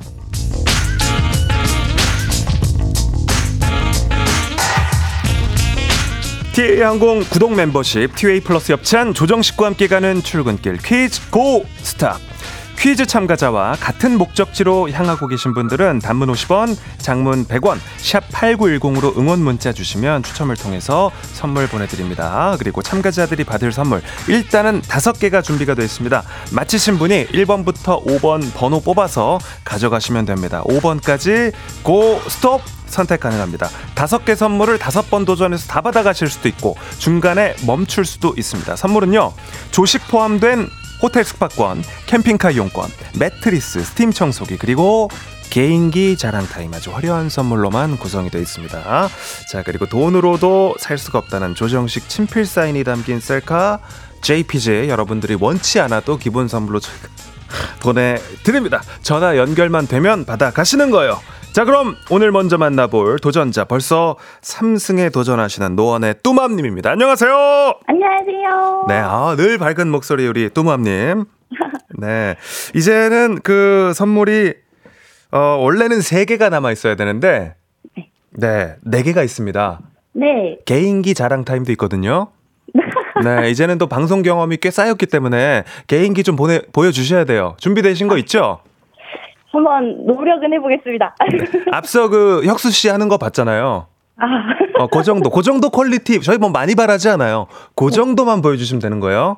티웨이 항공 구독 멤버십 티웨이 플러스 협찬 조정식과 함께 가는 출근길 퀴즈 고 스탑 퀴즈 참가자와 같은 목적지로 향하고 계신 분들은 단문 50원, 장문 100원, 샵 8910으로 응원 문자 주시면 추첨을 통해서 선물 보내드립니다. 그리고 참가자들이 받을 선물 일단은 다섯 개가 준비가 되어 있습니다. 맞히신 분이 1번부터 5번 번호 뽑아서 가져가시면 됩니다. 5번까지 고 스톱 선택 가능합니다. 다섯 개 선물을 다섯 번 도전해서 다 받아가실 수도 있고 중간에 멈출 수도 있습니다. 선물은요 조식 포함된 호텔 숙박권, 캠핑카 이용권, 매트리스, 스팀 청소기 그리고 개인기 자랑 타임 아주 화려한 선물로만 구성이 되어 있습니다. 자 그리고 돈으로도 살 수가 없다는 조정식 친필 사인이 담긴 셀카 JPG 여러분들이 원치 않아도 기본 선물로 (laughs) 보내드립니다. 전화 연결만 되면 받아 가시는 거예요. 자, 그럼 오늘 먼저 만나볼 도전자 벌써 3승에 도전하시는 노원의 뚜맘님입니다. 안녕하세요. 안녕하세요. 네, 아, 늘 밝은 목소리 우리 뚜맘님. 네, 이제는 그 선물이 어, 원래는 3 개가 남아 있어야 되는데 네, 4 개가 있습니다. 네. 개인기 자랑 타임도 있거든요. (laughs) 네, 이제는 또 방송 경험이 꽤 쌓였기 때문에 개인기 좀 보내 보여주셔야 돼요. 준비되신 거 있죠? 한번 노력은 해보겠습니다. 앞서 그 혁수 씨 하는 거 봤잖아요. 아, 어, 그 정도, 그 정도 quality 저희 뭐 많이 바라지 않아요. 그 정도만 보여주시면 되는 거예요.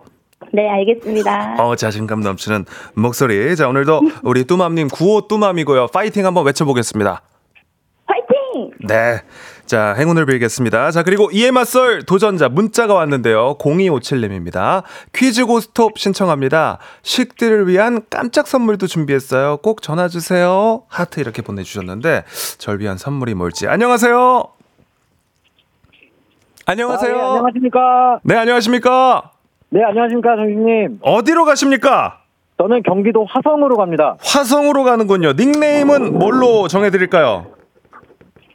네, 알겠습니다. 어, 자신감 넘치는 목소리. 자, 오늘도 우리 뚜맘님 구호 뚜맘이고요. 파이팅 한번 외쳐보겠습니다. 화이팅! 네. 자, 행운을 빌겠습니다. 자, 그리고 이에 맞설 도전자 문자가 왔는데요. 0257님입니다. 퀴즈 고스톱 신청합니다. 식들을 위한 깜짝 선물도 준비했어요. 꼭 전화 주세요. 하트 이렇게 보내 주셨는데, 절 위한 선물이 뭘지. 안녕하세요. 안녕하세요. 아, 네, 안녕하십니까. 네, 안녕하십니까. 네, 안녕하십니까, 정식님. 어디로 가십니까? 저는 경기도 화성으로 갑니다. 화성으로 가는군요. 닉네임은 뭘로 정해드릴까요?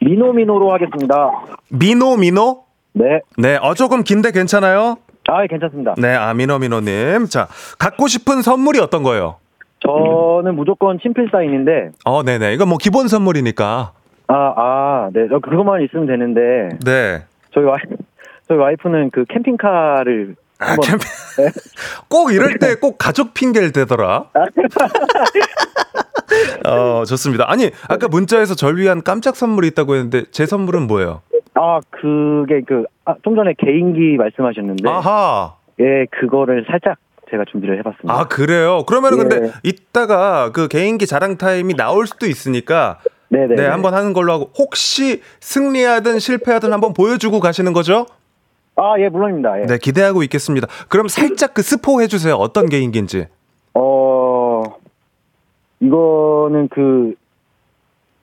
미노미노로 하겠습니다. 미노 미노? 네. 네, 어 조금 긴데 괜찮아요? 아, 괜찮습니다. 네, 아 미노 미노님. 자, 갖고 싶은 선물이 어떤 거예요? 저는 무조건 친필 사인인데, 어, 네네. 이건 뭐 기본 선물이니까. 아, 아, 네. 저 그것만 있으면 되는데, 네. 저희 와이, (laughs) 저희 와이프는 그 캠핑카를 아, 한번 캠핑. (laughs) 꼭 이럴 때 꼭 가족 핑계를 대더라. (laughs) 어, 좋습니다. 아니, 아까 문자에서 절 위한 깜짝 선물이 있다고 했는데 제 선물은 뭐예요? 아, 그게 그, 아, 좀 전에 개인기 말씀하셨는데, 아하. 예, 그거를 살짝 제가 준비를 해봤습니다. 아, 그래요? 그러면 은 예. 근데 이따가 그 개인기 자랑 타임이 나올 수도 있으니까 네네. 네, 한번 하는 걸로 하고 혹시 승리하든 실패하든 한번 보여주고 가시는 거죠? 아, 예, 물론입니다. 예. 네, 기대하고 있겠습니다. 그럼 살짝 그 스포 해주세요. 어떤 개인기인지. 어, 이거는 그,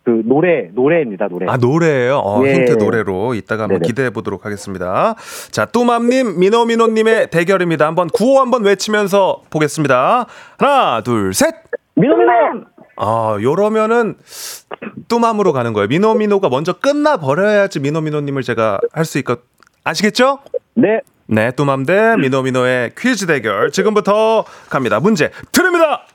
그 노래, 노래입니다, 노래. 아, 노래예요? 어, 예. 힌트 노래로 이따가 한번 네네. 기대해 보도록 하겠습니다. 자, 뚜맘님, 미노미노님의 대결입니다. 한번 구호 한번 외치면서 보겠습니다. 하나, 둘, 셋! 미노미노! 아, 요러면은 뚜맘으로 가는 거예요. 미노미노가 먼저 끝나 버려야지 미노미노님을 제가 할 수 있거 아시겠죠? 네. 네, 뚜맘 대 미노미노의 퀴즈 대결 지금부터 갑니다. 문제 드립니다.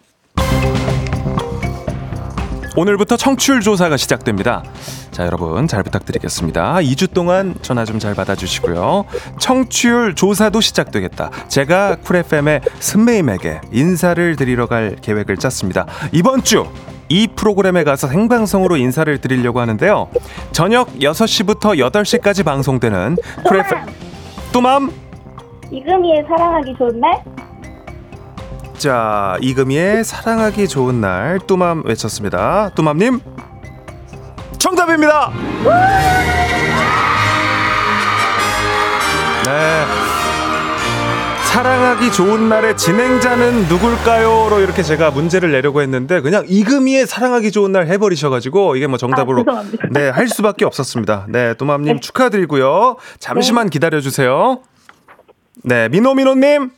오늘부터 청취율 조사가 시작됩니다. 자, 여러분 잘 부탁드리겠습니다. 2주 동안 전화 좀 잘 받아주시고요. 청취율 조사도 시작되겠다. 제가 쿨 FM의 스메임에게 인사를 드리러 갈 계획을 짰습니다. 이번 주 이 프로그램에 가서 생방송으로 인사를 드리려고 하는데요. 저녁 6시부터 8시까지 방송되는 쿨 FM 뚜맘 이금희의 사랑하기 좋은 날? 자, 이금희의 사랑하기 좋은 날 뚜맘 외쳤습니다. 뚜맘님 정답입니다. 네. 사랑하기 좋은 날의 진행자는 누굴까요?로 이렇게 제가 문제를 내려고 했는데 그냥 이금희의 사랑하기 좋은 날 해버리셔가지고 이게 뭐 정답으로 아, 죄송합니다. 네할 수밖에 없었습니다. 네 뚜맘님 축하드리고요. 잠시만 기다려주세요. 네 민호 민호님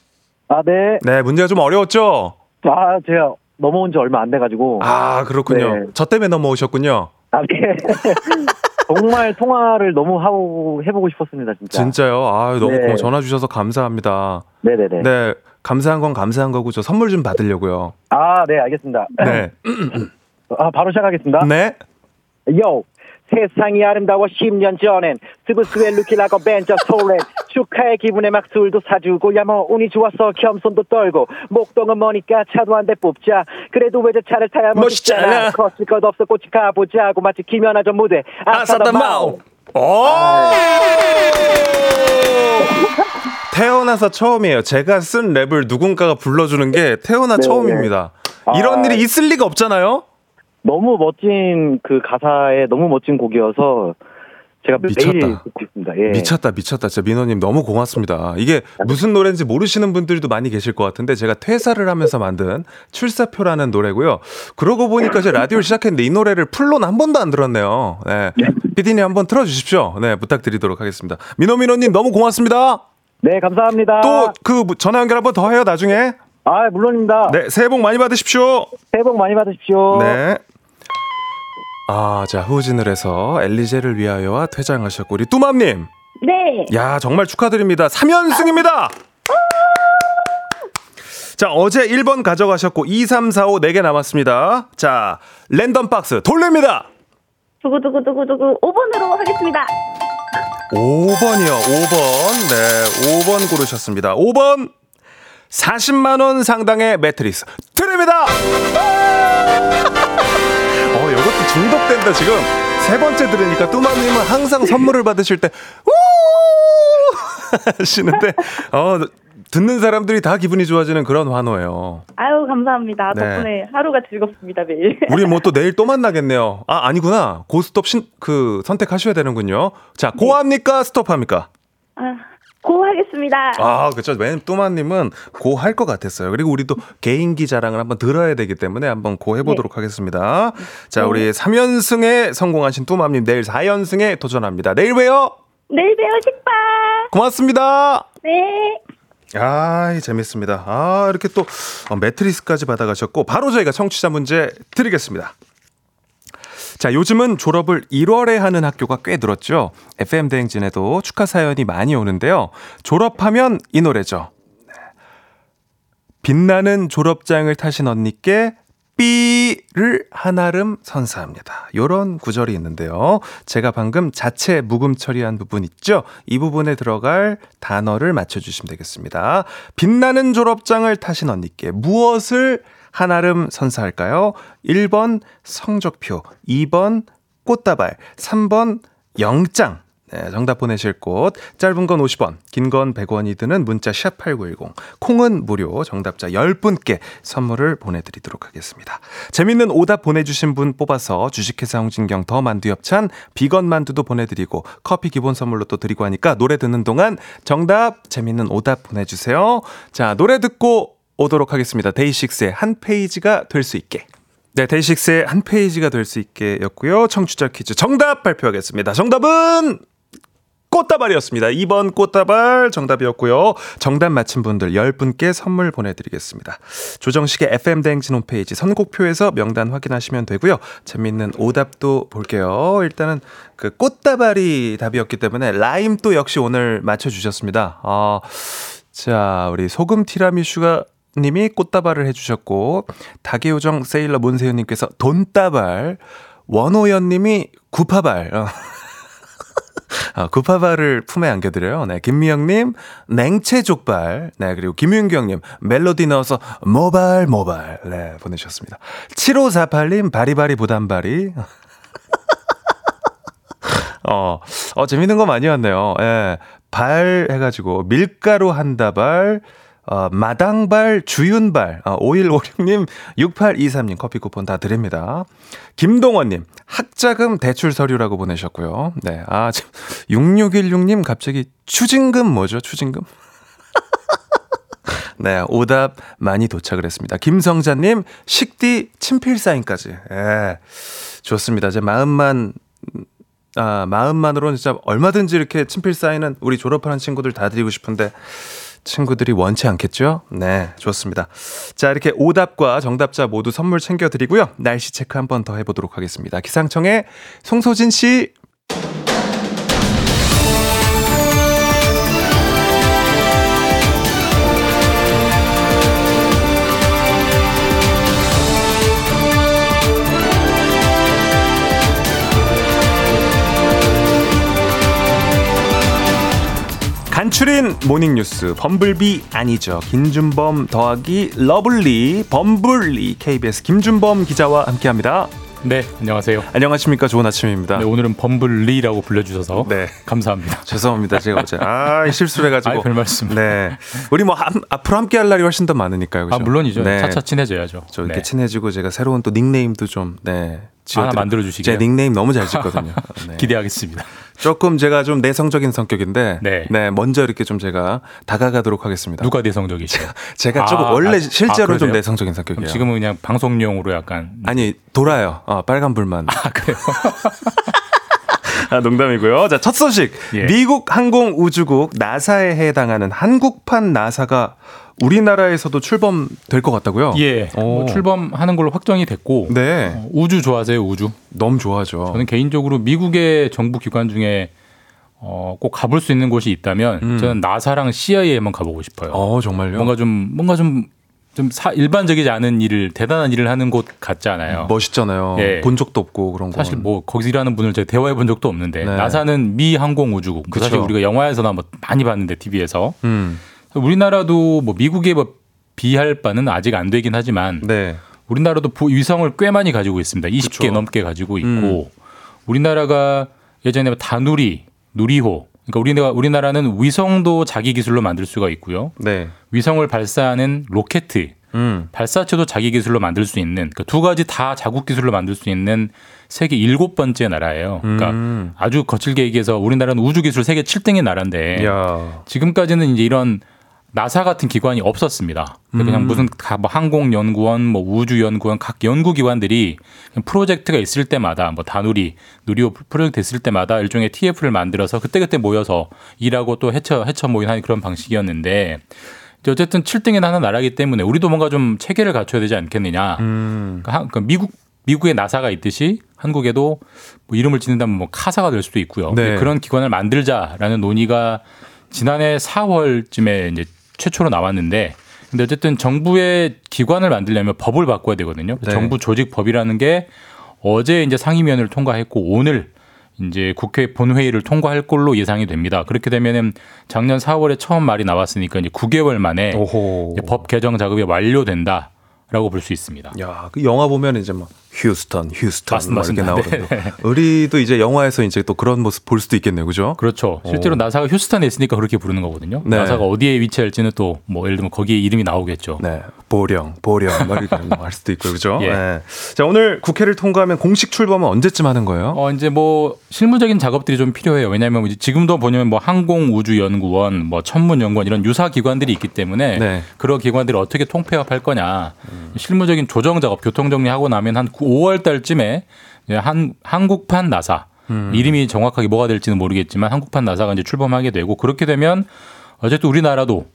아, 네. 네 문제가 좀 어려웠죠? 아, 제가 넘어온 지 얼마 안 돼가지고. 아 그렇군요. 네. 저 때문에 넘어오셨군요. 아, 네. (laughs) 정말 통화를 너무 하고 해보고 싶었습니다, 진짜. 진짜요? 아 너무 네. 전화 주셔서 감사합니다. 네네네. 네 감사한 건 감사한 거고 저 선물 좀 받으려고요. 아, 네, 알겠습니다. 네. (clears throat) 아, 바로 시작하겠습니다. 네. 요! 세상이 아름다워 10년 전엔 스브스의 루키라고 벤처 소렌 축하의 기분에 막 술도 사주고 야 뭐 운이 좋아서 겸손도 떨고 목동은 머니까 차도 한 대 뽑자 그래도 외제차를 타야 멋있잖아. 멋있잖아 거칠 것 없어 꽃이 가보자고 마치 김연아전 무대 아사다마오. 오! 태어나서 처음이에요. 제가 쓴 랩을 누군가가 불러주는 게 태어나 네. 처음입니다. 이런 아. 일이 있을 리가 없잖아요. 너무 멋진 그 가사에 너무 멋진 곡이어서 제가 미쳤다. 예. 미쳤다, 미쳤다. 진짜 민호님 너무 고맙습니다. 이게 무슨 노래인지 모르시는 분들도 많이 계실 것 같은데 제가 퇴사를 하면서 만든 출사표라는 노래고요. 그러고 보니까 제 라디오를 시작했는데 이 노래를 풀로는 한 번도 안 들었네요. 네. 피디님 한번 틀어주십시오. 네, 부탁드리도록 하겠습니다. 민호 민호님 너무 고맙습니다. 네, 감사합니다. 또 그 전화 연결 한번 더 해요, 나중에. 아, 물론입니다. 네, 새해 복 많이 받으십시오. 새해 복 많이 받으십시오. 네. 아, 자, 후진을 해서 엘리제를 위하여와 퇴장하셨고, 우리 뚜맘 님. 네. 야, 정말 축하드립니다. 3연승입니다! 자, 어제 1번 가져가셨고, 2, 3, 4, 5, 4개 남았습니다. 자, 랜덤 박스 돌립니다! 두구두구두구두구 5번으로 하겠습니다. 5번이요, 5번. 네, 5번 고르셨습니다. 5번! 40만원 상당의 매트리스 드립니다! (laughs) 어, 이것도 중독된다, 지금. 세 번째 들으니까 뚜마님은 항상 선물을 받으실 때, 우! (laughs) 하시는데, 어, 듣는 사람들이 다 기분이 좋아지는 그런 환호예요. 아유, 감사합니다. 네. 덕분에 하루가 즐겁습니다, 매일. (laughs) 우리 뭐 또 내일 또 만나겠네요. 아, 아니구나. 고스톱 신, 그, 선택하셔야 되는군요. 자, 고합니까? 스톱합니까? 아, 고 하겠습니다. 아, 그렇죠. 왜냐면 뚜마님은 고할 것 같았어요. 그리고 우리도 개인기 자랑을 한번 들어야 되기 때문에 한번 고 해보도록 하겠습니다. 자, 우리 3연승에 성공하신 뚜마님 내일 4연승에 도전합니다. 내일 봬요. 내일 봬요, 식빵. 고맙습니다. 네. 아, 재밌습니다. 아, 이렇게 또 어, 매트리스까지 받아가셨고 바로 저희가 청취자 문제 드리겠습니다. 자, 요즘은 졸업을 1월에 하는 학교가 꽤 늘었죠. FM 대행진에도 축하 사연이 많이 오는데요. 졸업하면 이 노래죠. 네. 빛나는 졸업장을 타신 언니께 삐를 한아름 선사합니다. 요런 구절이 있는데요. 제가 방금 자체 묵음 처리한 부분 있죠? 이 부분에 들어갈 단어를 맞춰주시면 되겠습니다. 빛나는 졸업장을 타신 언니께 무엇을 한아름 선사할까요? 1번 성적표, 2번 꽃다발, 3번 영장. 네, 정답 보내실 곳 짧은 건 50원, 긴 건 100원이 드는 문자 샵 8910. 콩은 무료. 정답자 10분께 선물을 보내 드리도록 하겠습니다. 재밌는 오답 보내 주신 분 뽑아서 주식회사 홍진경 더 만두 엽찬 비건 만두도 보내 드리고 커피 기본 선물로 또 드리고 하니까 노래 듣는 동안 정답 재밌는 오답 보내 주세요. 자, 노래 듣고 오도록 하겠습니다. 데이식스의 한 페이지가 될 수 있게. 네, 데이식스의 한 페이지가 될 수 있게 였고요. 청취자 퀴즈 정답 발표하겠습니다. 정답은 꽃다발이었습니다. 2번 꽃다발 정답이었고요. 정답 맞힌 분들 10분께 선물 보내드리겠습니다. 조정식의 FM대행진 홈페이지 선곡표에서 명단 확인하시면 되고요. 재밌는 오답도 볼게요. 일단은 그 꽃다발이 답이었기 때문에 라임 또 역시 오늘 맞춰주셨습니다. 어, 자, 우리 소금 티라미슈가 님이 꽃다발을 해주셨고, 다계요정 세일러 문세윤님께서 돈다발, 원호연 님이 구파발, 어. (laughs) 아, 구파발을 품에 안겨드려요. 네, 김미영님, 냉채족발. 네, 그리고 김윤경님, 멜로디 넣어서 모발, 모발. 네, 보내주셨습니다. 7548님, 바리바리 부담바리. (laughs) 어, 어, 재밌는 거 많이 왔네요. 예, 발 해가지고, 밀가루 한 다발, 어, 마당발, 주윤발, 어, 5156님, 6823님 커피 쿠폰 다 드립니다. 김동원님, 학자금 대출 서류라고 보내셨고요. 네, 아, 지금 6616님 갑자기 추징금 뭐죠? 추징금? (laughs) 네, 오답 많이 도착을 했습니다. 김성자님, 식디 친필 사인까지. 예, 좋습니다. 제 마음만 아, 마음만으로는 진짜 얼마든지 이렇게 친필 사인은 우리 졸업하는 친구들 다 드리고 싶은데 친구들이 원치 않겠죠? 네, 좋습니다. 자, 이렇게 오답과 정답자 모두 선물 챙겨드리고요. 날씨 체크 한 번 더 해보도록 하겠습니다. 기상청의 송소진 씨. 간추린 모닝뉴스 범블비 아니죠 김준범 더하기 lovely 범블리 KBS 김준범 기자와 함께합니다. 네, 안녕하세요. 안녕하십니까 좋은 아침입니다. 네, 오늘은 범블리라고 불러주셔서 네. 감사합니다. (laughs) 죄송합니다 제가 어제 아 실수를 해가지고 (laughs) 아, 별 말씀. 네 우리 뭐 함- 앞으로 함께할 날이 훨씬 더 많으니까요. 그죠? 아, 물론이죠. 네. 차차 친해져야죠. 저 이렇게 네. 친해지고 제가 새로운 또 닉네임도 좀 네 하나 만들어 주시게요? 제 닉네임 너무 잘 짓거든요. (laughs) 네. 기대하겠습니다. 조금 제가 좀 내성적인 성격인데 네. 네. 먼저 이렇게 좀 제가 다가가도록 하겠습니다. 누가 내성적이시죠? (laughs) 제가 아, 조금 원래 아, 실제로 아, 좀? 내성적인 성격이에요. 지금은 그냥 방송용으로 약간 아니 돌아요. 어, 빨간 불만. 아 그래요? (laughs) 아, 농담이고요. 자, 첫 소식. 예. 미국 항공우주국 나사에 해당하는 한국판 나사가 우리나라에서도 출범될 것 같다고요? 예, 뭐 오. 출범하는 걸로 확정이 됐고 네. 어, 우주 좋아하세요? 우주? 너무 좋아하죠. 저는 개인적으로 미국의 정부 기관 중에 어, 꼭 가볼 수 있는 곳이 있다면 음. 저는 나사랑 CIA에 한번 가보고 싶어요. 어, 정말요? 뭔가 좀 뭔가 좀좀 사, 일반적이지 않은 일을 대단한 일을 하는 곳 같지 않아요. 멋있잖아요. 예. 본 적도 없고 그런 거. 사실 뭐 거기서 일하는 분을 제가 대화해 본 적도 없는데 네. 나사는 미 항공우주국. 그 사실. 우리가 영화에서나 뭐 많이 봤는데 TV에서 음. 우리나라도 뭐 미국에 뭐 비할 바는 아직 안 되긴 하지만 네. 우리나라도 보- 위성을 꽤 많이 가지고 있습니다. 20개 그쵸. 넘게 가지고 있고 음. 우리나라가 예전에 뭐 다누리, 누리호 그러니까 우리나라 우리나라는 위성도 자기 기술로 만들 수가 있고요. 네. 위성을 발사하는 로켓 음. 발사체도 자기 기술로 만들 수 있는 그두 가지 다 자국 기술로 만들 수 있는 세계 일곱 번째 나라예요. 그러니까 음. 아주 거칠게 얘기해서 우리나라는 우주 기술 세계 7등의 나라인데 야. 지금까지는 이제 이런 나사 같은 기관이 없었습니다. 음. 그냥 무슨 가- 뭐 항공연구원, 뭐 우주연구원 각 연구기관들이 프로젝트가 있을 때마다 뭐 다누리, 누리호 프로젝트 있을 때마다 일종의 TF를 만들어서 그때그때 모여서 일하고 또 헤쳐 헤쳐 모이는 그런 방식이었는데 어쨌든 7등에 하는 나라이기 때문에 우리도 뭔가 좀 체계를 갖춰야 되지 않겠느냐. 음. 그러니까 한- 그러니까 미국 미국에 나사가 있듯이 한국에도 뭐 이름을 짓는다면 뭐 카사가 될 수도 있고요. 네. 그런 기관을 만들자라는 논의가 지난해 4월쯤에 이제 최초로 나왔는데 근데 어쨌든 정부의 기관을 만들려면 법을 바꿔야 되거든요. 네. 정부 조직 법이라는 게 어제 이제 상임위원회를 통과했고 오늘 이제 국회 본회의를 통과할 걸로 예상이 됩니다. 그렇게 되면은 작년 4월에 처음 말이 나왔으니까 이제 9개월 만에 법 개정 작업이 완료된다라고 볼 수 있습니다. 야, 그 영화 보면 이제 뭐 휴스턴, 휴스턴 맞습니다, 막 이렇게. 나오는데 우리도 이제 영화에서 이제 또 그런 모습 볼 수도 있겠네요, 그죠? 그렇죠. 실제로 오. 나사가 휴스턴에 있으니까 그렇게 부르는 거거든요. 네. 나사가 어디에 위치할지는 또 뭐 예를 들면 거기에 이름이 나오겠죠. 네, 보령, 보령 막 이렇게 (laughs) 할 수도 있고 그죠? 예. 네. 자, 오늘 국회를 통과하면 공식 출범은 언제쯤 하는 거예요? 어 이제 뭐 실무적인 작업들이 좀 필요해요. 왜냐하면 이제 지금도 보면 뭐 항공우주연구원, 뭐 천문연구원 이런 유사 기관들이 있기 때문에 네. 그런 기관들을 어떻게 통폐합할 거냐. 실무적인 조정 작업, 교통 정리하고 나면 한 5월 달쯤에 이제 한 한국판 나사. 이름이 정확하게 뭐가 될지는 모르겠지만 한국판 나사가 이제 출범하게 되고 그렇게 되면 어쨌든 우리나라도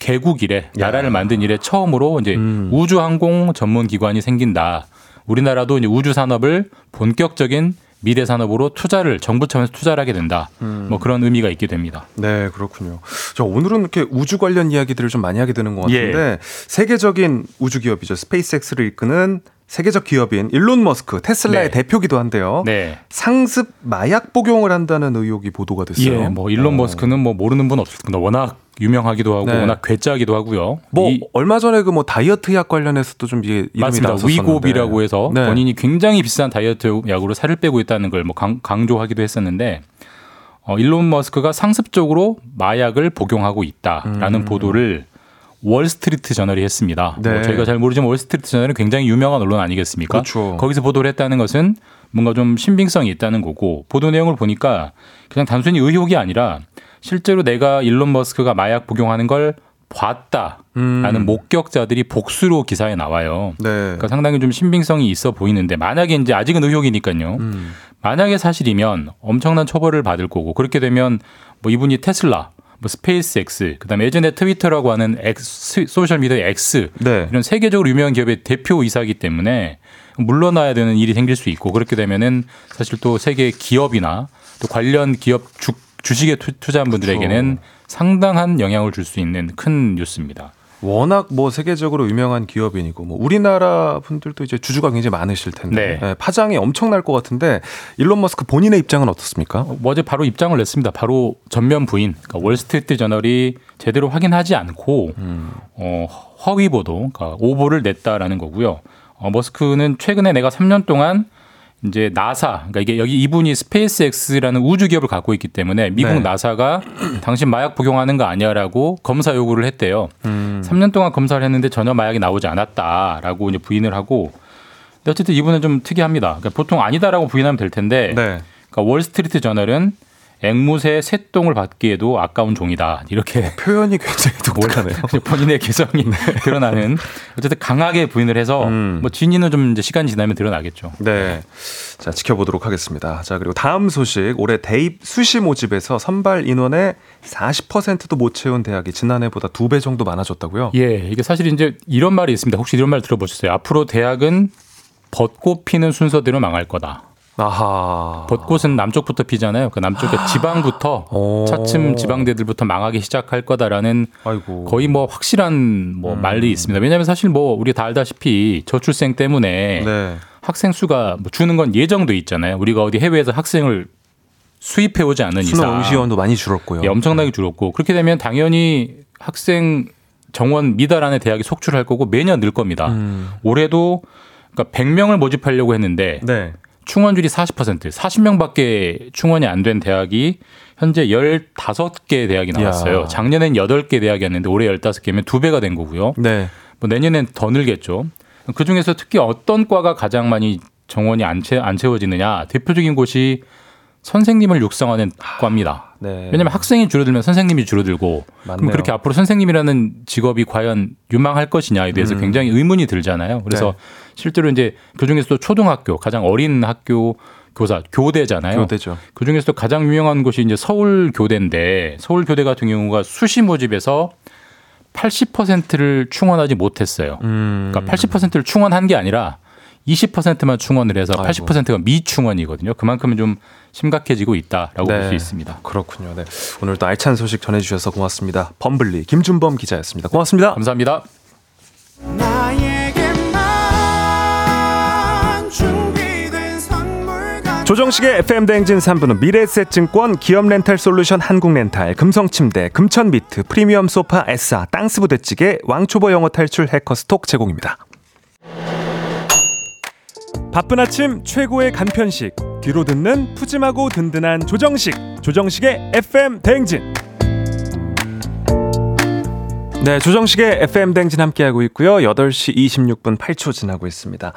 개국 이래. 나라를 만든 이래 처음으로 이제 우주 항공 전문 기관이 생긴다. 우리나라도 이제 우주 산업을 본격적인 미래 산업으로 투자를 정부 차원에서 투자를 하게 된다. 뭐 그런 의미가 있게 됩니다. 네, 그렇군요. 자, 오늘은 이렇게 우주 관련 이야기들을 좀 많이 하게 되는 것 예. 같은데 세계적인 우주 기업이죠. 스페이스X를 이끄는 세계적 기업인 일론 머스크 테슬라의 네. 대표기도 한데요. 네. 상습 마약 복용을 한다는 의혹이 보도가 됐어요. 예, 뭐 일론 머스크는 뭐 모르는 분 없을 겁니다. 워낙 유명하기도 하고 네. 워낙 괴짜기도 하고요. 뭐 이- 얼마 전에 그 뭐 다이어트 약 관련해서도 좀 이게 맞습니다. 위고비라고 해서 네. 본인이 굉장히 비싼 다이어트 약으로 살을 빼고 있다는 걸 뭐 강조하기도 했었는데 어, 일론 머스크가 상습적으로 마약을 복용하고 있다라는 음. 보도를 월스트리트 저널이 했습니다. 네. 뭐 저희가 잘 모르지만 월스트리트 저널은 굉장히 유명한 언론 아니겠습니까? 그렇죠. 거기서 보도를 했다는 것은 뭔가 좀 신빙성이 있다는 거고 보도 내용을 보니까 그냥 단순히 의혹이 아니라 실제로 내가 일론 머스크가 마약 복용하는 걸 봤다라는 음. 목격자들이 복수로 기사에 나와요. 네. 그러니까 상당히 좀 신빙성이 있어 보이는데 만약에 이제 아직은 의혹이니까요. 음. 만약에 사실이면 엄청난 처벌을 받을 거고 그렇게 되면 뭐 이분이 테슬라, 뭐 스페이스X, 그다음에 예전에 트위터라고 하는 X, 소셜 미디어 X 네. 이런 세계적으로 유명한 기업의 대표 이사이기 때문에 물러나야 되는 일이 생길 수 있고 그렇게 되면은 사실 또 세계 기업이나 또 관련 기업 주, 주식에 투, 투자한 분들에게는 그렇죠. 상당한 영향을 줄 수 있는 큰 뉴스입니다. 워낙 뭐 세계적으로 유명한 기업인이고 뭐 우리나라 분들도 이제 주주가 굉장히 많으실 텐데 네. 예, 파장이 엄청날 것 같은데 일론 머스크 본인의 입장은 어떻습니까? 어, 어제 바로 입장을 냈습니다. 바로 전면 부인. 그러니까 월스트리트 저널이 제대로 확인하지 않고 어, 허위 보도, 그러니까 오보를 냈다라는 거고요. 어, 머스크는 최근에 내가 3년 동안 이제 나사, 그러니까 이게 여기 이분이 스페이스X라는 우주 기업을 갖고 있기 때문에 미국 네. 나사가 당신 마약 복용하는 거 아니야라고 검사 요구를 했대요. 음. 3년 동안 검사를 했는데 전혀 마약이 나오지 않았다라고 이제 부인을 하고 근데 어쨌든 이분은 좀 특이합니다. 그러니까 보통 아니다라고 부인하면 될 텐데 네. 그러니까 월스트리트 저널은 앵무새 새똥을 받기에도 아까운 종이다 이렇게 (laughs) 표현이 굉장히 독특하네요. 본인의 개성이 (laughs) 드러나는 어쨌든 강하게 부인을 해서 음. 뭐 진위는 좀 이제 시간 이 지나면 드러나겠죠. 네. 자, 지켜보도록 하겠습니다. 자, 그리고 다음 소식. 올해 대입 수시 모집에서 선발 인원의 40%도 못 채운 대학이 지난해보다 두 배 정도 많아졌다고요? 예, 이게 사실 이제 이런 말이 있습니다. 혹시 이런 말 들어보셨어요? 앞으로 대학은 벚꽃 피는 순서대로 망할 거다. 아하. 벚꽃은 남쪽부터 피잖아요. 그 남쪽 그 지방부터 오. 차츰 지방대들부터 망하기 시작할 거다라는 아이고. 거의 뭐 확실한 뭐 말이 있습니다. 왜냐하면 사실 뭐 우리 다 알다시피 저출생 때문에 네. 학생 수가 뭐 주는 건 예정돼 있잖아요. 우리가 어디 해외에서 학생을 수입해 오지 않는 수능 이상 응시원도 많이 줄었고요. 예, 엄청나게 줄었고 그렇게 되면 당연히 학생 정원 미달 안에 대학이 속출할 거고 매년 늘 겁니다. 음. 올해도 그러니까 100명을 모집하려고 했는데 네. 충원율이 40%, 40명밖에 충원이 안 된 대학이 현재 15개 대학이 나왔어요. 야. 작년엔 8개 대학이었는데 올해 15개면 두 배가 된 거고요. 네. 뭐 내년엔 더 늘겠죠. 그 중에서 특히 어떤 과가 가장 많이 정원이 안, 채, 안 채워지느냐. 대표적인 곳이 선생님을 육성하는 과입니다. 네. 왜냐하면 학생이 줄어들면 선생님이 줄어들고 맞네요. 그럼 그렇게 앞으로 선생님이라는 직업이 과연 유망할 것이냐에 대해서 음. 굉장히 의문이 들잖아요. 그래서 네. 실제로 이제 그 중에서도 초등학교 가장 어린 학교 교사 교대잖아요. 교대죠. 그 중에서도 가장 유명한 곳이 이제 서울 교대인데 서울 교대 같은 경우가 수시 모집에서 80%를 충원하지 못했어요. 음. 그러니까 80%를 충원한 게 아니라 20%만 충원을 해서 아이고. 80%가 미충원이거든요. 그만큼 좀 심각해지고 있다라고 볼수 네. 있습니다. 그렇군요. 네. 오늘도 알찬 소식 전해주셔서 고맙습니다. 범블리 김준범 기자였습니다. 고맙습니다. 감사합니다. 조정식의 FM 대행진 3부는 미래에셋증권, 기업렌탈솔루션 한국렌탈, 금성침대, 금천미트, 프리미엄 소파 에싸, 땅스부대찌개, 왕초보 영어 탈출 해커스톡 제공입니다. 바쁜 아침 최고의 간편식, 뒤로 듣는 푸짐하고 든든한 조정식, 조정식의 FM 대행진. 네, 조정식의 FM 대행진 함께하고 있고요. 8시 26분 8초 지나고 있습니다.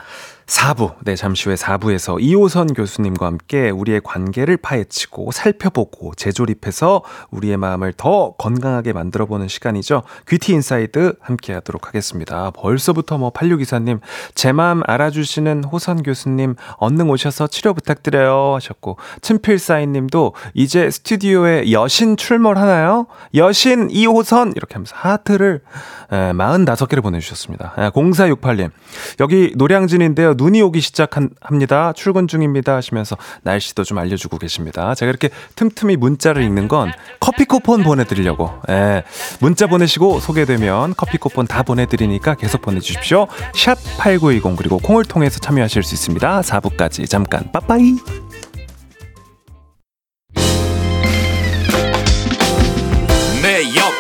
4부, 네, 잠시 후에 4부에서 이호선 교수님과 함께 우리의 관계를 파헤치고 살펴보고 재조립해서 우리의 마음을 더 건강하게 만들어보는 시간이죠. 귀티 인사이드 함께 하도록 하겠습니다. 벌써부터 뭐 86기사님, 제 마음 알아주시는 호선 교수님, 얼른 오셔서 치료 부탁드려요. 하셨고, 춘필사인 님도 이제 스튜디오에 여신 출몰하나요? 여신 이호선! 이렇게 하면서 하트를 에, 45개를 보내주셨습니다. 에, 0468님, 여기 노량진인데요. 눈이 오기 시작합니다. 출근 중입니다. 하시면서 날씨도 좀 알려주고 계십니다. 제가 이렇게 틈틈이 문자를 읽는 건 커피 쿠폰 보내드리려고. 예, 문자 보내시고 소개되면 커피 쿠폰 다 보내드리니까 계속 보내주십시오. 샵8910 그리고 콩을 통해서 참여하실 수 있습니다. 4부까지 잠깐 빠빠이.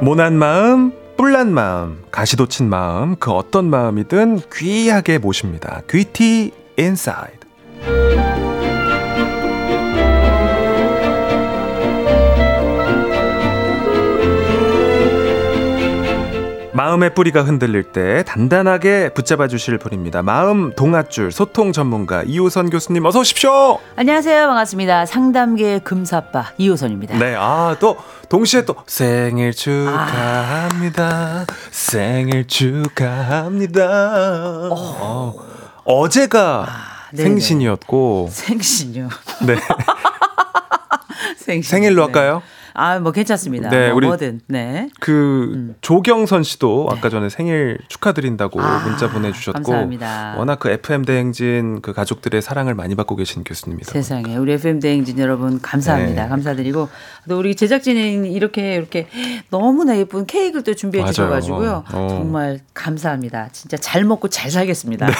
모난 마음, 뿔난 마음, 가시돋친 마음, 그 어떤 마음이든 귀하게 모십니다. 귀티 인사이드. 마음의 뿌리가 흔들릴 때 단단하게 붙잡아 주실 분입니다. 마음 동아줄 소통 전문가 이호선 교수님 어서 오십시오. 안녕하세요. 반갑습니다. 상담계의 금사빠 이호선입니다. 네, 아 또 동시에 또 생일 축하합니다. 생일 축하합니다. 어. 어제가 네네. 생신이었고 생신요. 네. (laughs) 생신. 생일로 할까요? 아, 뭐 괜찮습니다. 네, 뭐 우리 뭐든. 네. 그 조경선 씨도 아까 전에 생일 축하드린다고 아, 문자 보내 주셨고 감사합니다. 워낙 그 FM 대행진 그 가족들의 사랑을 많이 받고 계신 교수님이다. 세상에 우리 FM 대행진 여러분 감사합니다. 네. 감사드리고 또 우리 제작진이 이렇게 이렇게 너무나 예쁜 케이크를 또 준비해 맞아요. 주셔 가지고요. 어. 네. 정말 감사합니다. 진짜 잘 먹고 잘 살겠습니다. (laughs)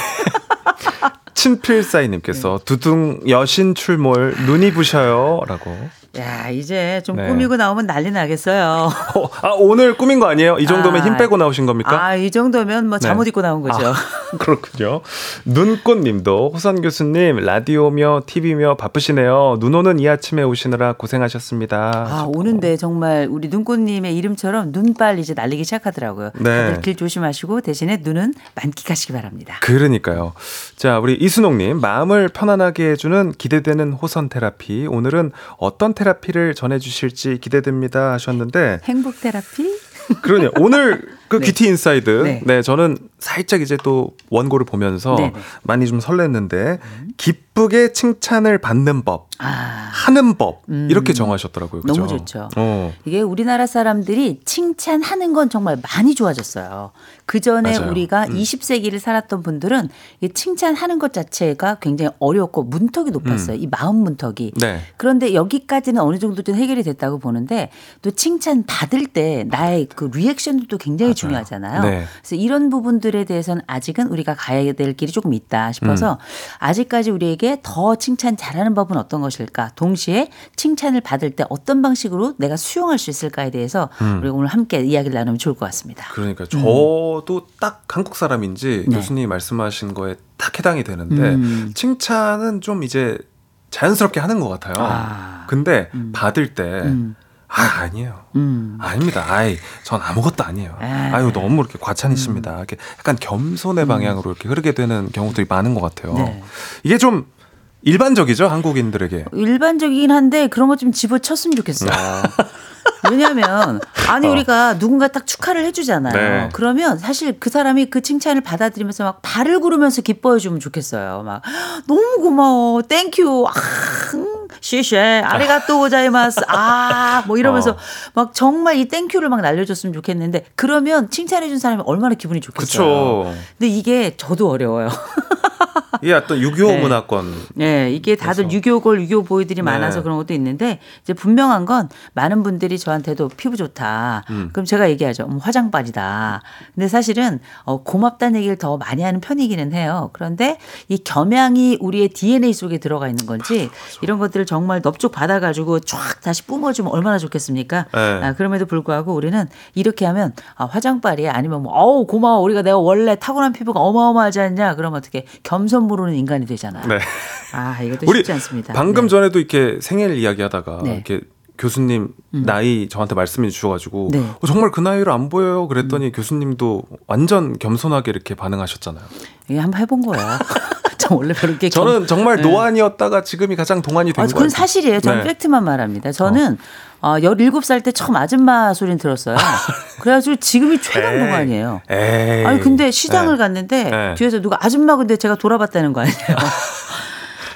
친필사이님께서 두둥 여신 출몰 눈이 부셔요라고. 야 이제 좀 네. 꾸미고 나오면 난리 나겠어요. (laughs) 어, 아 오늘 꾸민 거 아니에요? 이 정도면 아, 힘 빼고 나오신 겁니까? 아 이 정도면 뭐 네. 잠옷 입고 나온 거죠. 아, (laughs) 그렇군요. 눈꽃 님도 호선 교수님 라디오며 TV며 바쁘시네요. 눈 오는 이 아침에 오시느라 고생하셨습니다. 아, 오는데 정말 우리 눈꽃 님의 이름처럼 눈빨 이제 날리기 시작하더라고요. 네. 다들 길 조심하시고 대신에 눈은 만끽하시기 바랍니다. 그러니까요. 자, 우리 이순옥 님, 마음을 편안하게 해주는 기대되는 호선 테라피. 오늘은 어떤 테라피를 전해주실지 기대됩니다 하셨는데, 행복 테라피? 그러네요. 오늘 그 네. 귀티 인사이드. 네. 네. 저는 살짝 이제 또 원고를 보면서 네네. 많이 좀 설렜는데, 기쁘게 칭찬을 받는 법, 아, 하는 법, 음. 이렇게 정하셨더라고요. 그죠? 너무 좋죠. 어. 이게 우리나라 사람들이 칭찬하는 건 정말 많이 좋아졌어요. 그 전에. 우리가 음. 20세기를 살았던 분들은 이 칭찬하는 것 자체가 굉장히 어렵고 문턱이 높았어요. 이 마음 문턱이. 네. 그런데 여기까지는 어느 정도 좀 해결이 됐다고 보는데 또 칭찬 받을 때 나의 그 리액션도 또 굉장히 중요하잖아요. 네. 그래서 이런 부분들에 대해서는 아직은 우리가 가야 될 길이 조금 있다 싶어서 음. 아직까지 우리에게 더 칭찬 잘하는 법은 어떤 것일까? 동시에 칭찬을 받을 때 어떤 방식으로 내가 수용할 수 있을까에 대해서 음. 우리가 오늘 함께 이야기를 나누면 좋을 것 같습니다. 그러니까 저도 딱 한국 사람인지 네. 교수님이 말씀하신 거에 딱 해당이 되는데 음. 칭찬은 좀 이제 자연스럽게 하는 것 같아요. 아. 근데 받을 때 음. 아, 아니에요. 음. 아닙니다. 아이, 전 아무것도 아니에요. 아. 아유, 너무 이렇게 과찬이십니다. 이렇게 약간 겸손의 방향으로 이렇게 흐르게 되는 경우들이 많은 것 같아요. 음. 네. 이게 좀 일반적이죠, 한국인들에게. 일반적이긴 한데 그런 거 좀 집어쳤으면 좋겠어요. (laughs) 왜냐하면 아니 어. 우리가 누군가 딱 축하를 해주잖아요. 네. 그러면 사실 그 사람이 그 칭찬을 받아들이면서 막 발을 구르면서 기뻐해주면 좋겠어요. 막 너무 고마워, thank you, 아, 谢谢, ありがとうございます, 아, 뭐 이러면서 어. 막 정말 이 thank you를 막 날려줬으면 좋겠는데 그러면 칭찬해준 사람이 얼마나 기분이 좋겠어요. 그쵸. 근데 이게 저도 어려워요. (laughs) 이게 어떤 유교 네. 문화권. 네, 이게 다들 유교 girl, 유교 boy들이 많아서 네. 그런 것도 있는데 이제 분명한 건 많은 분들이 저한테도 피부 좋다. 음. 그럼 제가 얘기하죠. 음, 화장빨이다. 근데 사실은 어, 고맙다는 얘기를 더 많이 하는 편이기는 해요. 그런데 이 겸양이 우리의 DNA 속에 들어가 있는 건지 이런 것들을 정말 넙죽 받아가지고 쫙 다시 뿜어주면 얼마나 좋겠습니까? 네. 아, 그럼에도 불구하고 우리는 이렇게 하면 아, 화장빨이 아니면 뭐 어우 고마워 우리가 내가 원래 타고난 피부가 어마어마하지 않냐 그러면 어떻게 겸손 모르는 인간이 되잖아요. 네. 아 이것도 쉽지 않습니다. 방금 네. 전에도 이렇게 생일 이야기하다가 네. 이렇게 교수님 나이 저한테 말씀해 주셔가지고 네. 음. 어, 정말 그 나이로 안 보여요. 그랬더니 교수님도 완전 겸손하게 이렇게 반응하셨잖아요. 이게 한번 해본 거야. (laughs) 저 원래 그렇게 저는 정말 네. 노안이었다가 지금이 가장 동안이 된 아, 거예요. 그건 사실이에요. 저는 네. 팩트만 말합니다. 저는 어. 17살 때 처음 아줌마 소리는 들었어요. (laughs) 그래가지고 지금이 최강 에이. 동안이에요. 에이. 아니 근데 시장을 네. 갔는데 네. 뒤에서 누가 아줌마 근데 제가 돌아봤다는 거 아니에요. (laughs)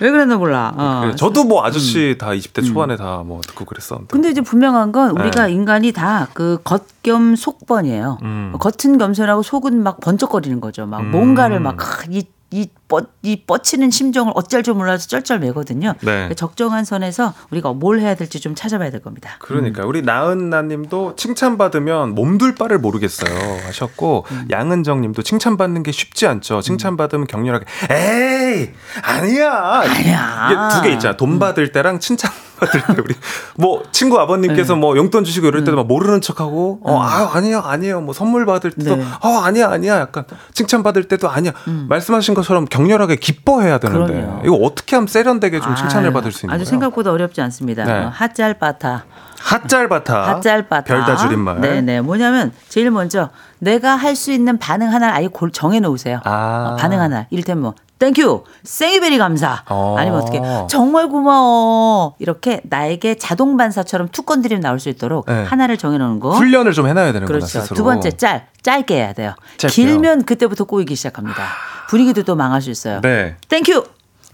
왜 그랬나 몰라. 어. 저도 뭐 아저씨 다 20대 초반에 다뭐 듣고 그랬었는데. 근데 이제 분명한 건 우리가 네. 인간이 다 그 겉겸 속번이에요. 음. 겉은 겸손하고 속은 막 번쩍거리는 거죠. 막 음. 뭔가를 막 이 이, 뻗, 이 뻗치는 심정을 어쩔 줄 몰라서 쩔쩔매거든요. 네. 적정한 선에서 우리가 뭘 해야 될지 좀 찾아봐야 될 겁니다. 그러니까 우리 나은나님도 칭찬받으면 몸둘 바를 모르겠어요 하셨고 음. 양은정님도 칭찬받는 게 쉽지 않죠. 칭찬받으면 격렬하게 에이 아니야 아니야. 두 개 있잖아. 돈 받을 때랑 칭찬 (laughs) 받을 때 우리 뭐 친구 아버님께서 뭐 용돈 주시고 이럴 때도 막 모르는 척하고 어 아, 아니요 아니에요 뭐 선물 받을 때도 네. 어 아니야 아니야 약간 칭찬 받을 때도 아니야 말씀하신 것처럼 격렬하게 기뻐해야 되는데 그럼요. 이거 어떻게 하면 세련되게 좀 칭찬을 아유, 받을 수 있는 아주 거예요? 생각보다 어렵지 않습니다. 네. 어, 핫짤바타. 핫짤바타 핫짤바타. 별다 줄임말 네네. 뭐냐면 제일 먼저 내가 할 수 있는 반응 하나를 아예 골 정해 놓으세요. 아. 어, 반응 하나. 이를테면 뭐 thank you, thank you very 감사. 어. 아니면 어떻게 정말 고마워. 이렇게 나에게 자동 반사처럼 툭 건드리면 나올 수 있도록 네. 하나를 정해 놓는 거. 훈련을 좀 해놔야 되는구나 그렇죠. 스스로. 두 번째 짤, 짧게 해야 돼요. 짧게요? 길면 그때부터 꼬이기 시작합니다. 분위기도 또 망할 수 있어요. 네. thank you.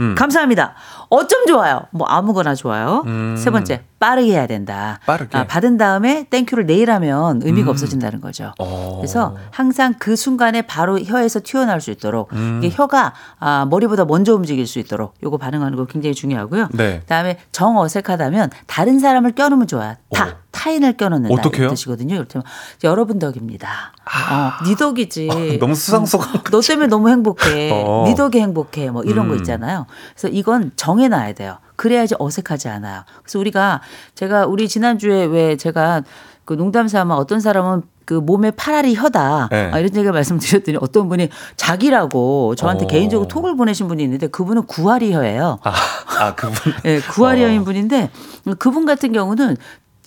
음. 감사합니다. 어쩜 좋아요. 뭐 아무거나 좋아요. 음. 세 번째 빠르게 해야 된다. 빠르게. 아, 받은 다음에 thank you를 내일 하면 의미가 음. 없어진다는 거죠. 어. 그래서 항상 그 순간에 바로 혀에서 튀어나올 수 있도록 음. 이게 혀가 아, 머리보다 먼저 움직일 수 있도록 요거 반응하는 거 굉장히 중요하고요. 네. 그다음에 정 어색하다면 다른 사람을 껴놓으면 좋아요. 타 타인을 껴놓는다 어떡해요? 이런 뜻이거든요. 이를테면 여러분 덕입니다. 어, 네 덕이지. 아. 너무 수상소감. 너 때문에 너무 행복해. (laughs) 어. 네 덕에 행복해. 뭐 이런 거 음. 있잖아요. 그래서 이건 정해놔야 돼요. 그래야지 어색하지 않아요. 그래서 우리가 제가 우리 지난주에 왜 제가 그 농담 삼아 어떤 사람은 그 몸에 파라리 혀다 네. 아, 이런 얘기를 말씀드렸더니 어떤 분이 자기라고 저한테 어. 개인적으로 톡을 보내신 분이 있는데 그분은 구아리 혀예요. 아, 아 그분. (laughs) 예, 구아리 어. 혀인 분인데 그분 같은 경우는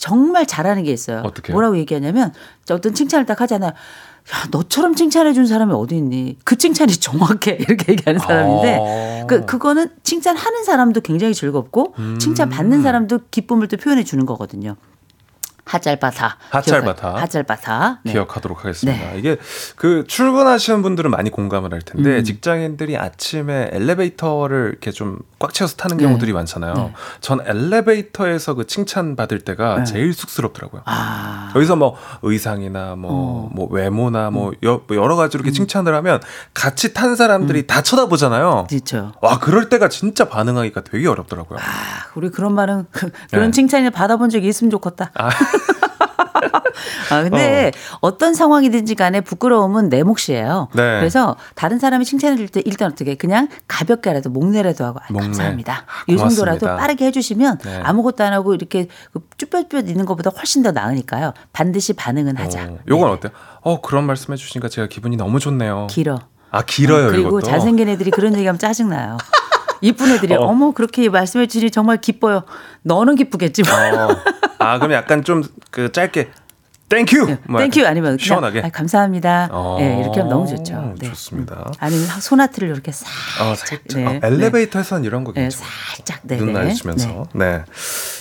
정말 잘하는 게 있어요. 어떡해요? 뭐라고 얘기하냐면 어떤 칭찬을 딱 하잖아요. 야, 너처럼 칭찬해 준 사람이 어디 있니? 그 칭찬이 (laughs) 정확해. 이렇게 얘기하는 사람인데 어. 그 그거는 칭찬하는 사람도 굉장히 즐겁고 음. 칭찬 받는 사람도 기쁨을 또 표현해 주는 거거든요. 핫잘바타. 기억하- 핫잘바타. 네. 기억하도록 하겠습니다. 이게 그 출근하시는 분들은 많이 공감을 할 텐데 음. 직장인들이 아침에 엘리베이터를 이렇게 좀 꽉 채워서 타는 경우들이 많잖아요. 네. 전 엘리베이터에서 그 칭찬 받을 때가 네. 제일 쑥스럽더라고요. 아. 여기서 뭐 의상이나 뭐, 어. 뭐 외모나 음. 뭐 여, 러 가지로 이렇게 칭찬을 하면 같이 탄 사람들이 다 쳐다보잖아요. 그렇죠. 와 그럴 때가 진짜 반응하기가 되게 어렵더라고요. 아, 우리 그런 말은 (laughs) 그런 네. 칭찬을 받아본 적이 있으면 좋겠다. 아. 아, 근데 어. 떤 상황이든지 간에 부끄러움은 내 몫이에요. 네. 그래서 다른 사람이 칭찬해 줄 때 일단 어떻게 그냥 가볍게라도 목내라도 하고 아, 목내. 감사합니다. 아, 이 정도라도 고맙습니다. 빠르게 해주시면 네. 아무것도 안 하고 이렇게 그 쭈뼛쭈뼛 있는 것보다 훨씬 더 나으니까요. 반드시 반응은 하자. 어, 요건 어때요? 어 그런 말씀해 주시니까 제가 기분이 너무 좋네요. 길어. 아 길어요 그리고 이것도. 잘생긴 애들이 그런 얘기하면 짜증 나요. (laughs) 이쁜 애들이 어. 어. 머 그렇게 말씀해 주시니 정말 기뻐요. 너는 기쁘겠지 뭐. 어. 아, 그럼 약간 좀 그 짧게 thank you. 뭐 thank you 아니면 시원하게. 아, 감사합니다. 어, 네, 이렇게 하면 너무 좋죠. 네. 좋습니다. 아니면 소나트를 이렇게 싹 어, 살짝. 네, 어, 엘리베이터에서는 이런 거 네, 괜찮아요. 살짝 네, 눈 네. 마주치면서. 네.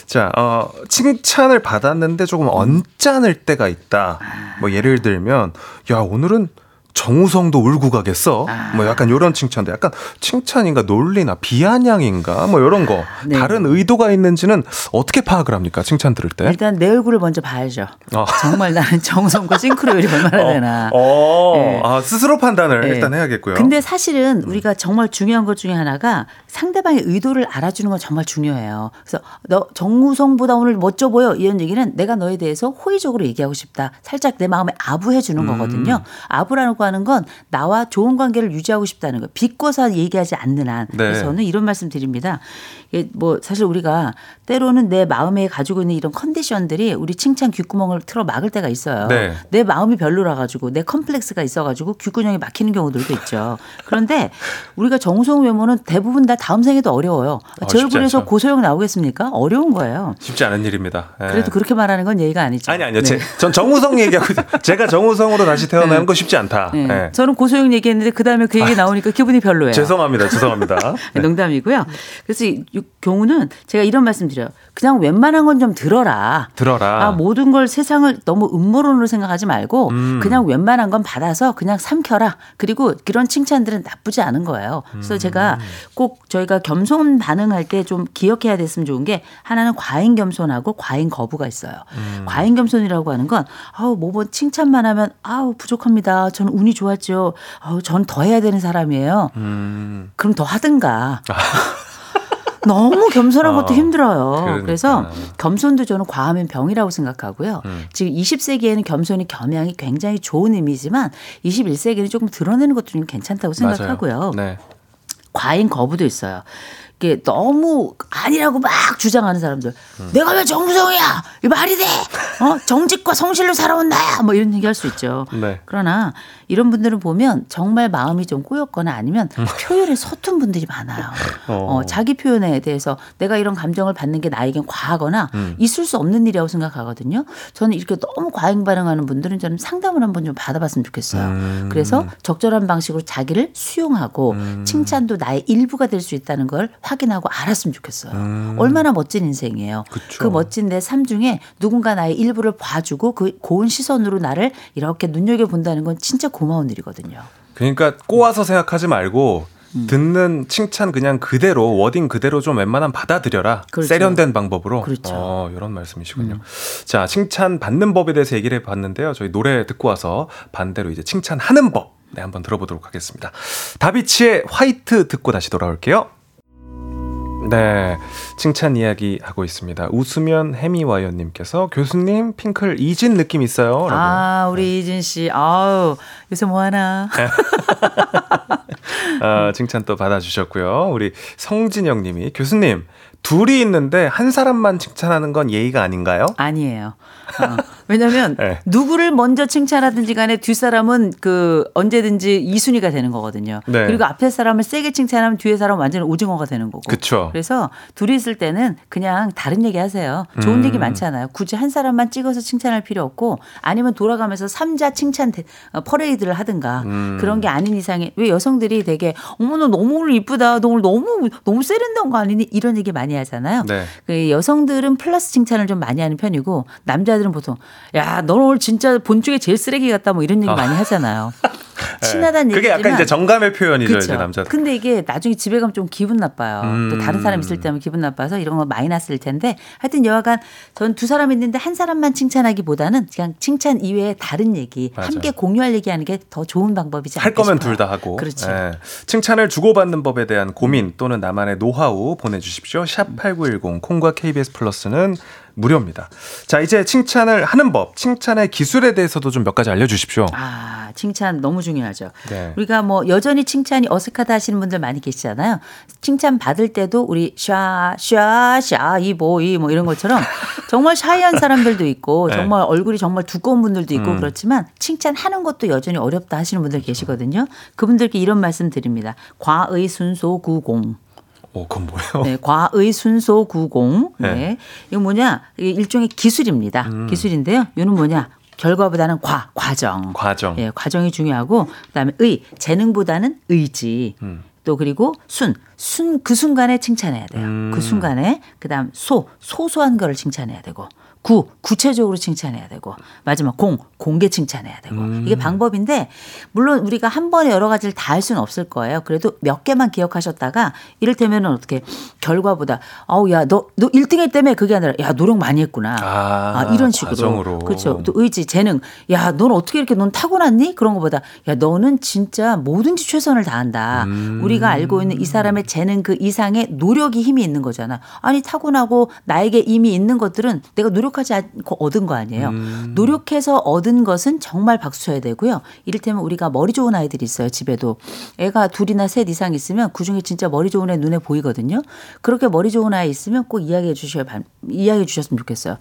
자, 어, 칭찬을 받았는데 조금 언짢을 때가 있다. 뭐 예를 들면, 야, 오늘은 정우성도 울고 가겠어. 아. 뭐 약간 요런 칭찬도 약간 칭찬인가 논리나 비아냥인가 뭐 요런 거. 네. 다른 의도가 있는지는 어떻게 파악을 합니까? 칭찬 들을 때? 일단 내 얼굴을 먼저 봐야죠. 어. 정말 나는 정성과 싱크로율이 얼마나 되나. 어, 네. 아, 스스로 판단을 네. 일단 해야겠고요. 근데 사실은 우리가 정말 중요한 것 중에 하나가 상대방의 의도를 알아주는 건 정말 중요해요. 그래서 너 정우성보다 오늘 멋져 보여 이런 얘기는 내가 너에 대해서 호의적으로 얘기하고 싶다. 살짝 내 마음에 아부해 주는 음. 거거든요. 아부라 고 하는 건 나와 좋은 관계를 유지하고 싶다는 거. 비꼬서 얘기하지 않는 한. 네. 그래서 저는 이런 말씀 드립니다. 뭐 사실 우리가 때로는 내 마음에 가지고 있는 이런 컨디션들이 우리 칭찬 귓구멍을 틀어 막을 때가 있어요. 네. 내 마음이 별로라 가지고 내 컴플렉스가 있어 가지고 귓구녕이 막히는 경우들도 있죠. 그런데 우리가 정우성 외모는 대부분 다 다음 생에도 어려워요. 어, 제 쉽지 얼굴에서. 고소영 나오겠습니까? 어려운 거예요. 쉽지 않은 일입니다. 예. 그래도 그렇게 말하는 건 예의가 아니죠. 아니 아니요. 네. 제, (laughs) 전 정우성 얘기하고. 제가 정우성으로 다시 태어나는 거 쉽지 않다. 네. 예. 저는 고소영 얘기했는데 그 다음에 그 얘기 나오니까 기분이 별로예요. (laughs) 죄송합니다. 죄송합니다. (laughs) 네. 농담이고요. 그래서 이 경우는 제가 이런 말씀 드려요. 그냥 웬만한 건 좀 들어라. 들어라. 아, 모든 걸 세상을 너무 음모론으로 생각하지 말고 음. 그냥 웬만한 건 받아서 그냥 삼켜라. 그리고 그런 칭찬들은 나쁘지 않은 거예요. 그래서 음. 제가 꼭 저희가 겸손 반응할 때 좀 기억해야 됐으면 좋은 게 하나는 과잉 겸손하고 과잉 거부가 있어요. 음. 과잉 겸손이라고 하는 건 아우 뭐뭐 칭찬만 하면 아우 부족합니다. 저는 운이 좋았죠. 아우 전더 해야 되는 사람이에요. 음. 그럼 더 하든가. (laughs) 너무 겸손한 것도 어, 힘들어요. 그러니까. 그래서 겸손도 저는 과하면 병이라고 생각하고요. 음. 지금 20세기에는 겸손이 겸양이 굉장히 좋은 의미지만 21세기는 조금 드러내는 것도 좀 괜찮다고 생각하고요. 네. 과잉 거부도 있어요. 이게 너무 아니라고 막 주장하는 사람들. 음. 내가 왜 정우성이야? 이 말이 돼? 어? 정직과 성실로 살아온 나야? 뭐 이런 얘기 할 수 있죠. 네. 그러나 이런 분들은 보면 정말 마음이 좀 꼬였거나 아니면 음. 표현에 서툰 분들이 많아요. 어, 자기 표현에 대해서 내가 이런 감정을 받는 게 나에겐 과하거나 음. 있을 수 없는 일이라고 생각하거든요. 저는 이렇게 너무 과잉 반응하는 분들은 저는 상담을 한번 좀 받아봤으면 좋겠어요. 음. 그래서 적절한 방식으로 자기를 수용하고 음. 칭찬도 나의 일부가 될 수 있다는 걸 확인하고 알았으면 좋겠어요. 얼마나 멋진 인생이에요. 음. 그쵸. 그 멋진 내 삶 중에 누군가 나의 일부를 봐주고 그 고운 시선으로 나를 이렇게 눈여겨 본다는 건 진짜 고마운 일이거든요. 그러니까 꼬아서 생각하지 말고 음. 듣는 칭찬 그냥 그대로 워딩 그대로 좀 웬만하면 받아들여라. 그렇죠. 세련된 방법으로. 그렇죠. 어, 이런 말씀이시군요. 자, 칭찬 받는 법에 대해서 얘기를 해봤는데요. 저희 노래 듣고 와서 반대로 이제 칭찬하는 법. 네, 한번 들어보도록 하겠습니다. 다비치의 화이트 듣고 다시 돌아올게요. 네, 칭찬 이야기 하고 있습니다. 웃으면 해미와이어님께서 교수님 핑클 이진 느낌 있어요. 라고. 아, 우리 이진 씨. 아우, 요새 뭐 하나? 어, 칭찬 또 받아주셨고요. 우리 성진영 님이 교수님, 둘이 있는데 한 사람만 칭찬하는 건 예의가 아닌가요? 아니에요. 어, 왜냐면 (laughs) 네. 누구를 먼저 칭찬하든지 간에 뒷 사람은 그 언제든지 이순위가 되는 거거든요. 네. 그리고 앞에 사람을 세게 칭찬하면 뒤에 사람은 완전 오징어가 되는 거고. 그쵸. 그래서 둘이 있을 때는 그냥 다른 얘기 하세요. 좋은 음. 얘기 많잖아요. 굳이 한 사람만 찍어서 칭찬할 필요 없고 아니면 돌아가면서 삼자 칭찬 대- 어, 퍼레이드를 하든가 음. 그런 게 아닌 이상에 왜 여성들이 되게 어머 너 너무 오늘 이쁘다. 너 오늘 너무 너무 세련된 거 아니니? 이런 얘기 많이 하잖아요. 네. 그 여성들은 플러스 칭찬을 좀 많이 하는 편이고 남자들은 보통 야, 너 오늘 진짜 본 중에 제일 쓰레기 같다 뭐 이런 얘기 아. 많이 하잖아요. (laughs) 네. 친하다는 그게 얘기지만 약간 이제 정감의 표현이죠, 그쵸. 이제 남자. 근데 이게 나중에 집에 가면 좀 기분 나빠요. 또 다른 사람 있을 음. 때면 기분 나빠서 이런 거 마이너스일 텐데 하여튼 여하간 전 두 사람 있는데 한 사람만 칭찬하기보다는 그냥 칭찬 이외에 다른 얘기 맞아요. 함께 공유할 얘기하는 게 더 좋은 방법이지 않을까 할 거면. 둘 다 하고. 그렇지. 예. 칭찬을 주고받는 법에 대한 고민 또는 나만의 노하우 보내주십시오. 샵 8910 콩과 KBS 플러스는 무료입니다. 자, 이제 칭찬을 하는 법, 칭찬의 기술에 대해서도 좀 몇 가지 알려주십시오. 아, 칭찬 너무 중요하죠. 네. 우리가 뭐 여전히 칭찬이 어색하다 하시는 분들 많이 계시잖아요. 칭찬 받을 때도 우리 샤, 샤, 샤, 이 뭐, 이뭐 이런 것처럼 (laughs) 정말 샤이한 사람들도 있고 네. 정말 얼굴이 정말 두꺼운 분들도 있고 음. 그렇지만 칭찬하는 것도 여전히 어렵다 하시는 분들 계시거든요. 그분들께 이런 말씀 드립니다. 과의 순소 구공. 어, 그건 뭐예요? 네, 과의 순소 구공. 네. 네. 이거 뭐냐? 이게 일종의 기술입니다. 음. 기술인데요. 이는 뭐냐? 결과보다는 과, 과정. 과정. 예, 과정이 중요하고 그다음에 의, 재능보다는 의지. 음. 또 그리고 순, 순 그 순간에 칭찬해야 돼요. 음. 그 순간에 그다음 소, 소소한 거를 칭찬해야 되고 구, 구체적으로 칭찬해야 되고 마지막 공, 공개 칭찬해야 되고 음. 이게 방법인데 물론 우리가 한 번에 여러 가지를 다 할 수는 없을 거예요. 그래도 몇 개만 기억하셨다가 이를테면은 어떻게 결과보다 어우 야너너 1등 했다며 그게 아니라 야 노력 많이 했구나. 아, 아, 이런 식으로. 과정으로. 그렇죠. 또 의지, 재능. 야, 넌 어떻게 이렇게 넌 타고났니? 그런 것보다 야, 너는 진짜 뭐든지 최선을 다한다. 음. 우리가 알고 있는 이 사람의 재능 그 이상의 노력이 힘이 있는 거잖아. 아니, 타고나고 나에게 이미 있는 것들은 내가 노력 하지 않고 얻은 거 아니에요. 음. 노력해서 얻은 것은 정말 박수 쳐야 되고요. 이를테면 우리가 머리 좋은 아이들이 있어요. 집에도. 애가 둘이나 셋 이상 있으면 그중에 진짜 머리 좋은 애 눈에 보이거든요. 그렇게 머리 좋은 아이 있으면 꼭 이야기해 주셔야 반- 이야기해 주셨으면 좋겠어요.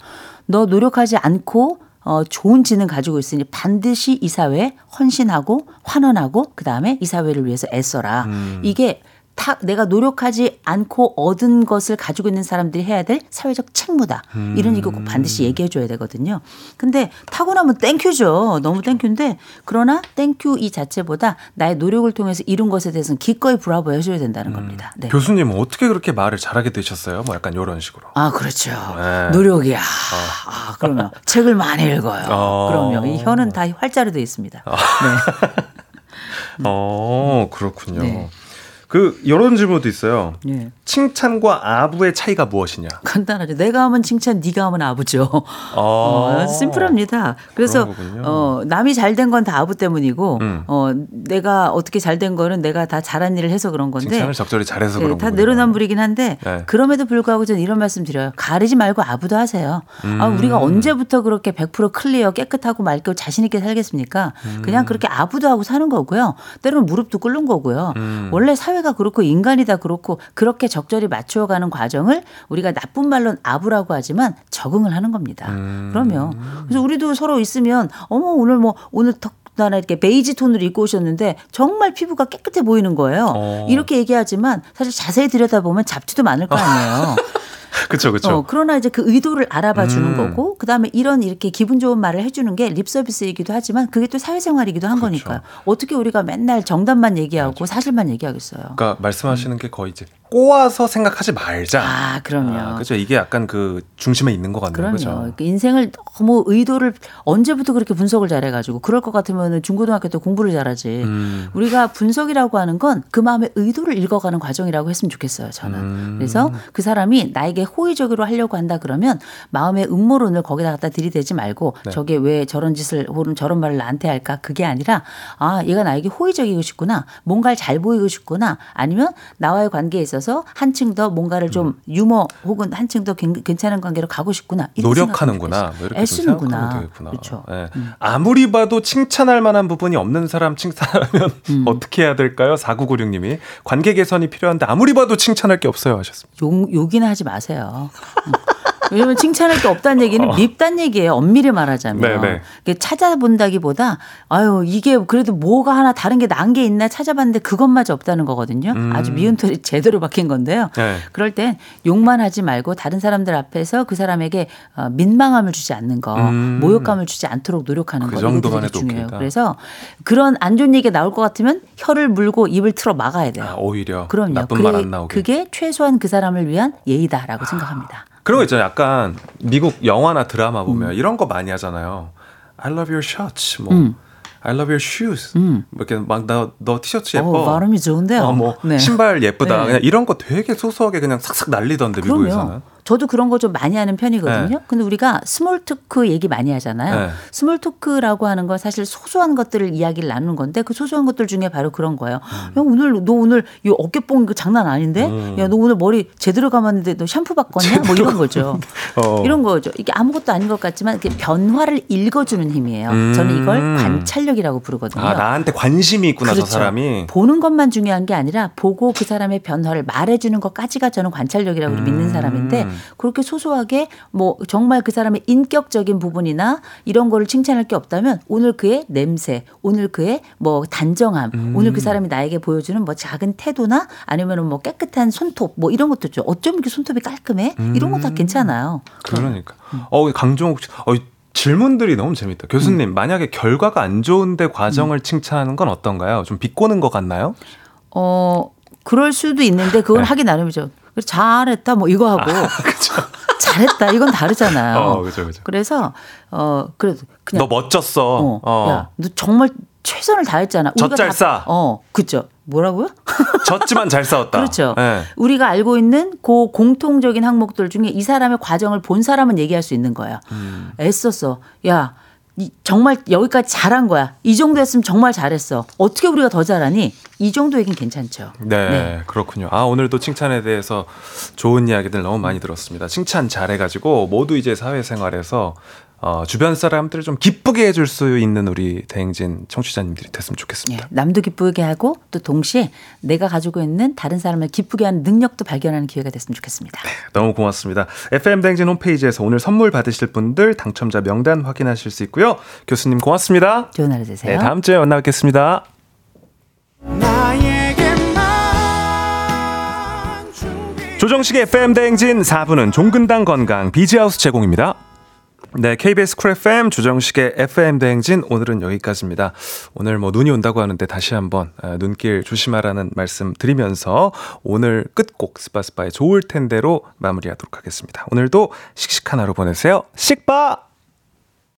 너 노력하지 않고 어, 좋은 지능 가지고 있으니 반드시 이 사회에 헌신하고 환원하고 그 다음에 이 사회를 위해서 애써라. 이게 타, 내가 노력하지 않고 얻은 것을 가지고 있는 사람들이 해야 될 사회적 책무다. 이런 이거 꼭 반드시 얘기해 줘야 되거든요. 근데 타고나면 thank you죠. 너무 thank you인데 그러나 thank you 이 자체보다 나의 노력을 통해서 이룬 것에 대해서는 기꺼이 브라보 해줘야 된다는 겁니다. 네. 교수님 어떻게 그렇게 말을 잘하게 되셨어요? 뭐 약간 이런 식으로. 아, 그렇죠. 네. 노력이야. 아, 그러면 책을 많이 읽어요. 어. 그럼요. 이 혀는 다 활자로 돼 있습니다. (laughs) 어, 그렇군요. 네. 그 이런 질문도 있어요. 네. 칭찬과 아부의 차이가 무엇이냐? 간단하죠. 내가 하면 칭찬, 네가 하면 아부죠. 어, 심플합니다. 그래서. 어, 남이 잘 된 건 다 아부 때문이고 음. 어, 내가 어떻게 잘 된 거는 내가 다 잘한 일을 해서 그런 건데 칭찬을 적절히 잘해서 네, 그런 다 거군요. 내로남불이긴 한데 네. 그럼에도 불구하고 저는 이런 말씀 드려요. 가리지 말고 아부도 하세요. 아, 음. 우리가 언제부터 그렇게 100% 클리어 깨끗하고 맑고 자신 있게 살겠습니까? 음. 그냥 그렇게 아부도 하고 사는 거고요. 때로는 무릎도 꿇는 거고요. 음. 원래 사회 가 그렇고 인간이 다 그렇고 그렇게 적절히 맞추어가는 과정을 우리가 나쁜 말로는 아부라고 하지만 적응을 하는 겁니다. 음. 그럼요. 그래서 우리도 서로 있으면 어머 오늘 뭐 오늘 덕 하나 이렇게 베이지 톤으로 입고 오셨는데 정말 피부가 깨끗해 보이는 거예요. 어. 이렇게 얘기하지만 사실 자세히 들여다보면 잡티도 많을 거 아니에요. (laughs) (laughs) 그렇죠, 그렇죠. 어, 그러나 이제 그 의도를 알아봐 주는 음. 거고 그 다음에 이런 이렇게 기분 좋은 말을 해주는 게 립 서비스이기도 하지만 그게 또 사회생활이기도 한 그렇죠. 거니까요. 어떻게 우리가 맨날 정답만 얘기하고 사실만 얘기하겠어요. 그러니까 말씀하시는 게 거의 이제 꼬아서 생각하지 말자. 아, 그럼요. 그렇죠. 이게 약간 그 중심에 있는 것 같네요. 그럼요. 그러니까 인생을 너무 의도를 언제부터 그렇게 분석을 잘해가지고 그럴 것 같으면 중고등학교 때 공부를 잘하지. 음. 우리가 분석이라고 하는 건 그 마음의 의도를 읽어가는 과정이라고 했으면 좋겠어요. 저는. 음. 그래서 그 사람이 나에게 호의적으로 하려고 한다 그러면 마음의 음모론을 거기다 갖다 들이대지 말고 네. 저게 왜 저런 짓을 혹은 저런 말을 나한테 할까 그게 아니라 아 얘가 나에게 호의적이고 싶구나 뭔가를 잘 보이고 싶구나 아니면 나와의 관계에 있어서 한층 더 뭔가를 좀 음. 유머 혹은 한층 더 괜- 괜찮은 관계로 가고 싶구나 노력하는구나. 뭐 이렇게 좀 애쓰는구나. 그렇죠. 예. 아무리 봐도 칭찬할 만한 부분이 없는 사람 칭찬하면 음. (laughs) 어떻게 해야 될까요? 4996님이 관계 개선이 필요한데 아무리 봐도 칭찬할 게 없어요 하셨습니다. 욕, 욕이나 하지 마세요. 음. 왜냐면 칭찬할 게 없다는 얘기는 밉단 얘기예요. 엄밀히 말하자면. 어. 네네. 이게 찾아본다기보다 아유 이게 그래도 뭐가 하나 다른 게 나은 게 있나 찾아봤는데 그것마저 없다는 거거든요. 음. 아주 미운 털이 제대로 박힌 건데요. 네. 그럴 땐 욕만 하지 말고 다른 사람들 앞에서 그 사람에게 어, 민망함을 주지 않는 거, 음. 모욕감을 주지 않도록 노력하는 그거 해도 중요해요. 오케이다. 그래서 그런 안 좋은 얘기가 나올 것 같으면 혀를 물고 입을 틀어 막아야 돼요. 아, 오히려 그럼요. 나쁜 말 안 나오게. 그게 최소한 그 사람을 위한 예의다라고 생각합니다. 그런 거 있잖아요. 약간 미국 영화나 드라마 음. 보면 이런 거 많이 하잖아요. I love your shirts. 뭐 음. I love your shoes. 뭐 이렇게 막 나 너 티셔츠 예뻐. 어, 발음이 좋은데요. 어, 뭐 네. 신발 예쁘다. 네. 그냥 이런 거 되게 소소하게 그냥 싹싹 날리던데 미국에서는. 저도 그런 거 좀 많이 하는 편이거든요. 네. 근데 우리가 small talk 얘기 많이 하잖아요. 네. small talk라고 하는 건 사실 소소한 것들을 이야기를 나누는 건데 그 소소한 것들 중에 바로 그런 거예요. 음. 야, 오늘 너 오늘 이 어깨 뽕 이거 장난 아닌데? 야, 너 오늘 머리 제대로 감았는데 너 샴푸 바꿨냐? 뭐 이런 거죠. 어. 이런 거죠. 이게 아무것도 아닌 것 같지만 이렇게 변화를 읽어주는 힘이에요. 음. 저는 이걸 관찰력이라고 부르거든요. 아 나한테 관심이 있구나 그렇죠. 저 사람이. 보는 것만 중요한 게 아니라 보고 그 사람의 변화를 말해주는 것까지가 저는 관찰력이라고 음. 믿는 사람인데 그렇게 소소하게 뭐 정말 그 사람의 인격적인 부분이나 이런 거를 칭찬할 게 없다면 오늘 그의 냄새, 오늘 그의 뭐 단정함, 음. 오늘 그 사람이 나에게 보여주는 뭐 작은 태도나 아니면은 뭐 깨끗한 손톱 뭐 이런 것도 죠 어쩜 이렇게 손톱이 깔끔해? 이런 거 다 괜찮아요. 그러니까. 어, 강종욱 씨, 어, 이 질문들이 너무 재밌다. 교수님, 만약에 결과가 안 좋은데 과정을 칭찬하는 건 어떤가요? 좀 비꼬는 것 같나요? 어, 그럴 수도 있는데 그건 네. 하기 나름이죠. 잘했다 뭐 이거 하고 (laughs) 잘했다 이건 다르잖아요. 어, 그죠, 그죠. 그래서 어 그래도 그냥 너 멋졌어. 어, 어. 야, 너 정말 최선을 다했잖아. 젖잘 다- 싸. 어, 그죠. 뭐라고요? (laughs) 졌지만 잘 싸웠다. 그렇죠. 예. 우리가 알고 있는 그 공통적인 항목들 중에 이 사람의 과정을 본 사람은 얘기할 수 있는 거예요. 음. 애썼어. 야, 이- 정말 여기까지 잘한 거야. 이 정도 했으면 정말 잘했어. 어떻게 우리가 더 잘하니? 이 정도 얘기는 괜찮죠. 네, 그렇군요. 아, 오늘도 칭찬에 대해서 좋은 이야기들 너무 많이 들었습니다. 칭찬 잘해가지고 모두 이제 사회생활에서 어, 주변 사람들을 좀 기쁘게 해줄 수 있는 우리 대행진 청취자님들이 됐으면 좋겠습니다. 남도 기쁘게 하고 또 동시에 내가 가지고 있는 다른 사람을 기쁘게 하는 능력도 발견하는 기회가 됐으면 좋겠습니다. 너무 고맙습니다. FM 대행진 홈페이지에서 오늘 선물 받으실 분들 당첨자 명단 확인하실 수 있고요. 교수님 고맙습니다. 좋은 하루 되세요. 네, 다음 주에 만나 뵙겠습니다. 조정식의 FM 대행진 4부는 종근당 건강 비지하우스 제공입니다. 네, KBS 쿨 FM 조정식의 FM 대행진 오늘은 여기까지입니다. 오늘 뭐 눈이 온다고 하는데 다시 한번 아, 눈길 조심하라는 말씀 드리면서 오늘 끝곡 스파스파의 좋을 텐데로 마무리하도록 하겠습니다. 오늘도 씩씩한 하루 보내세요. 씩바!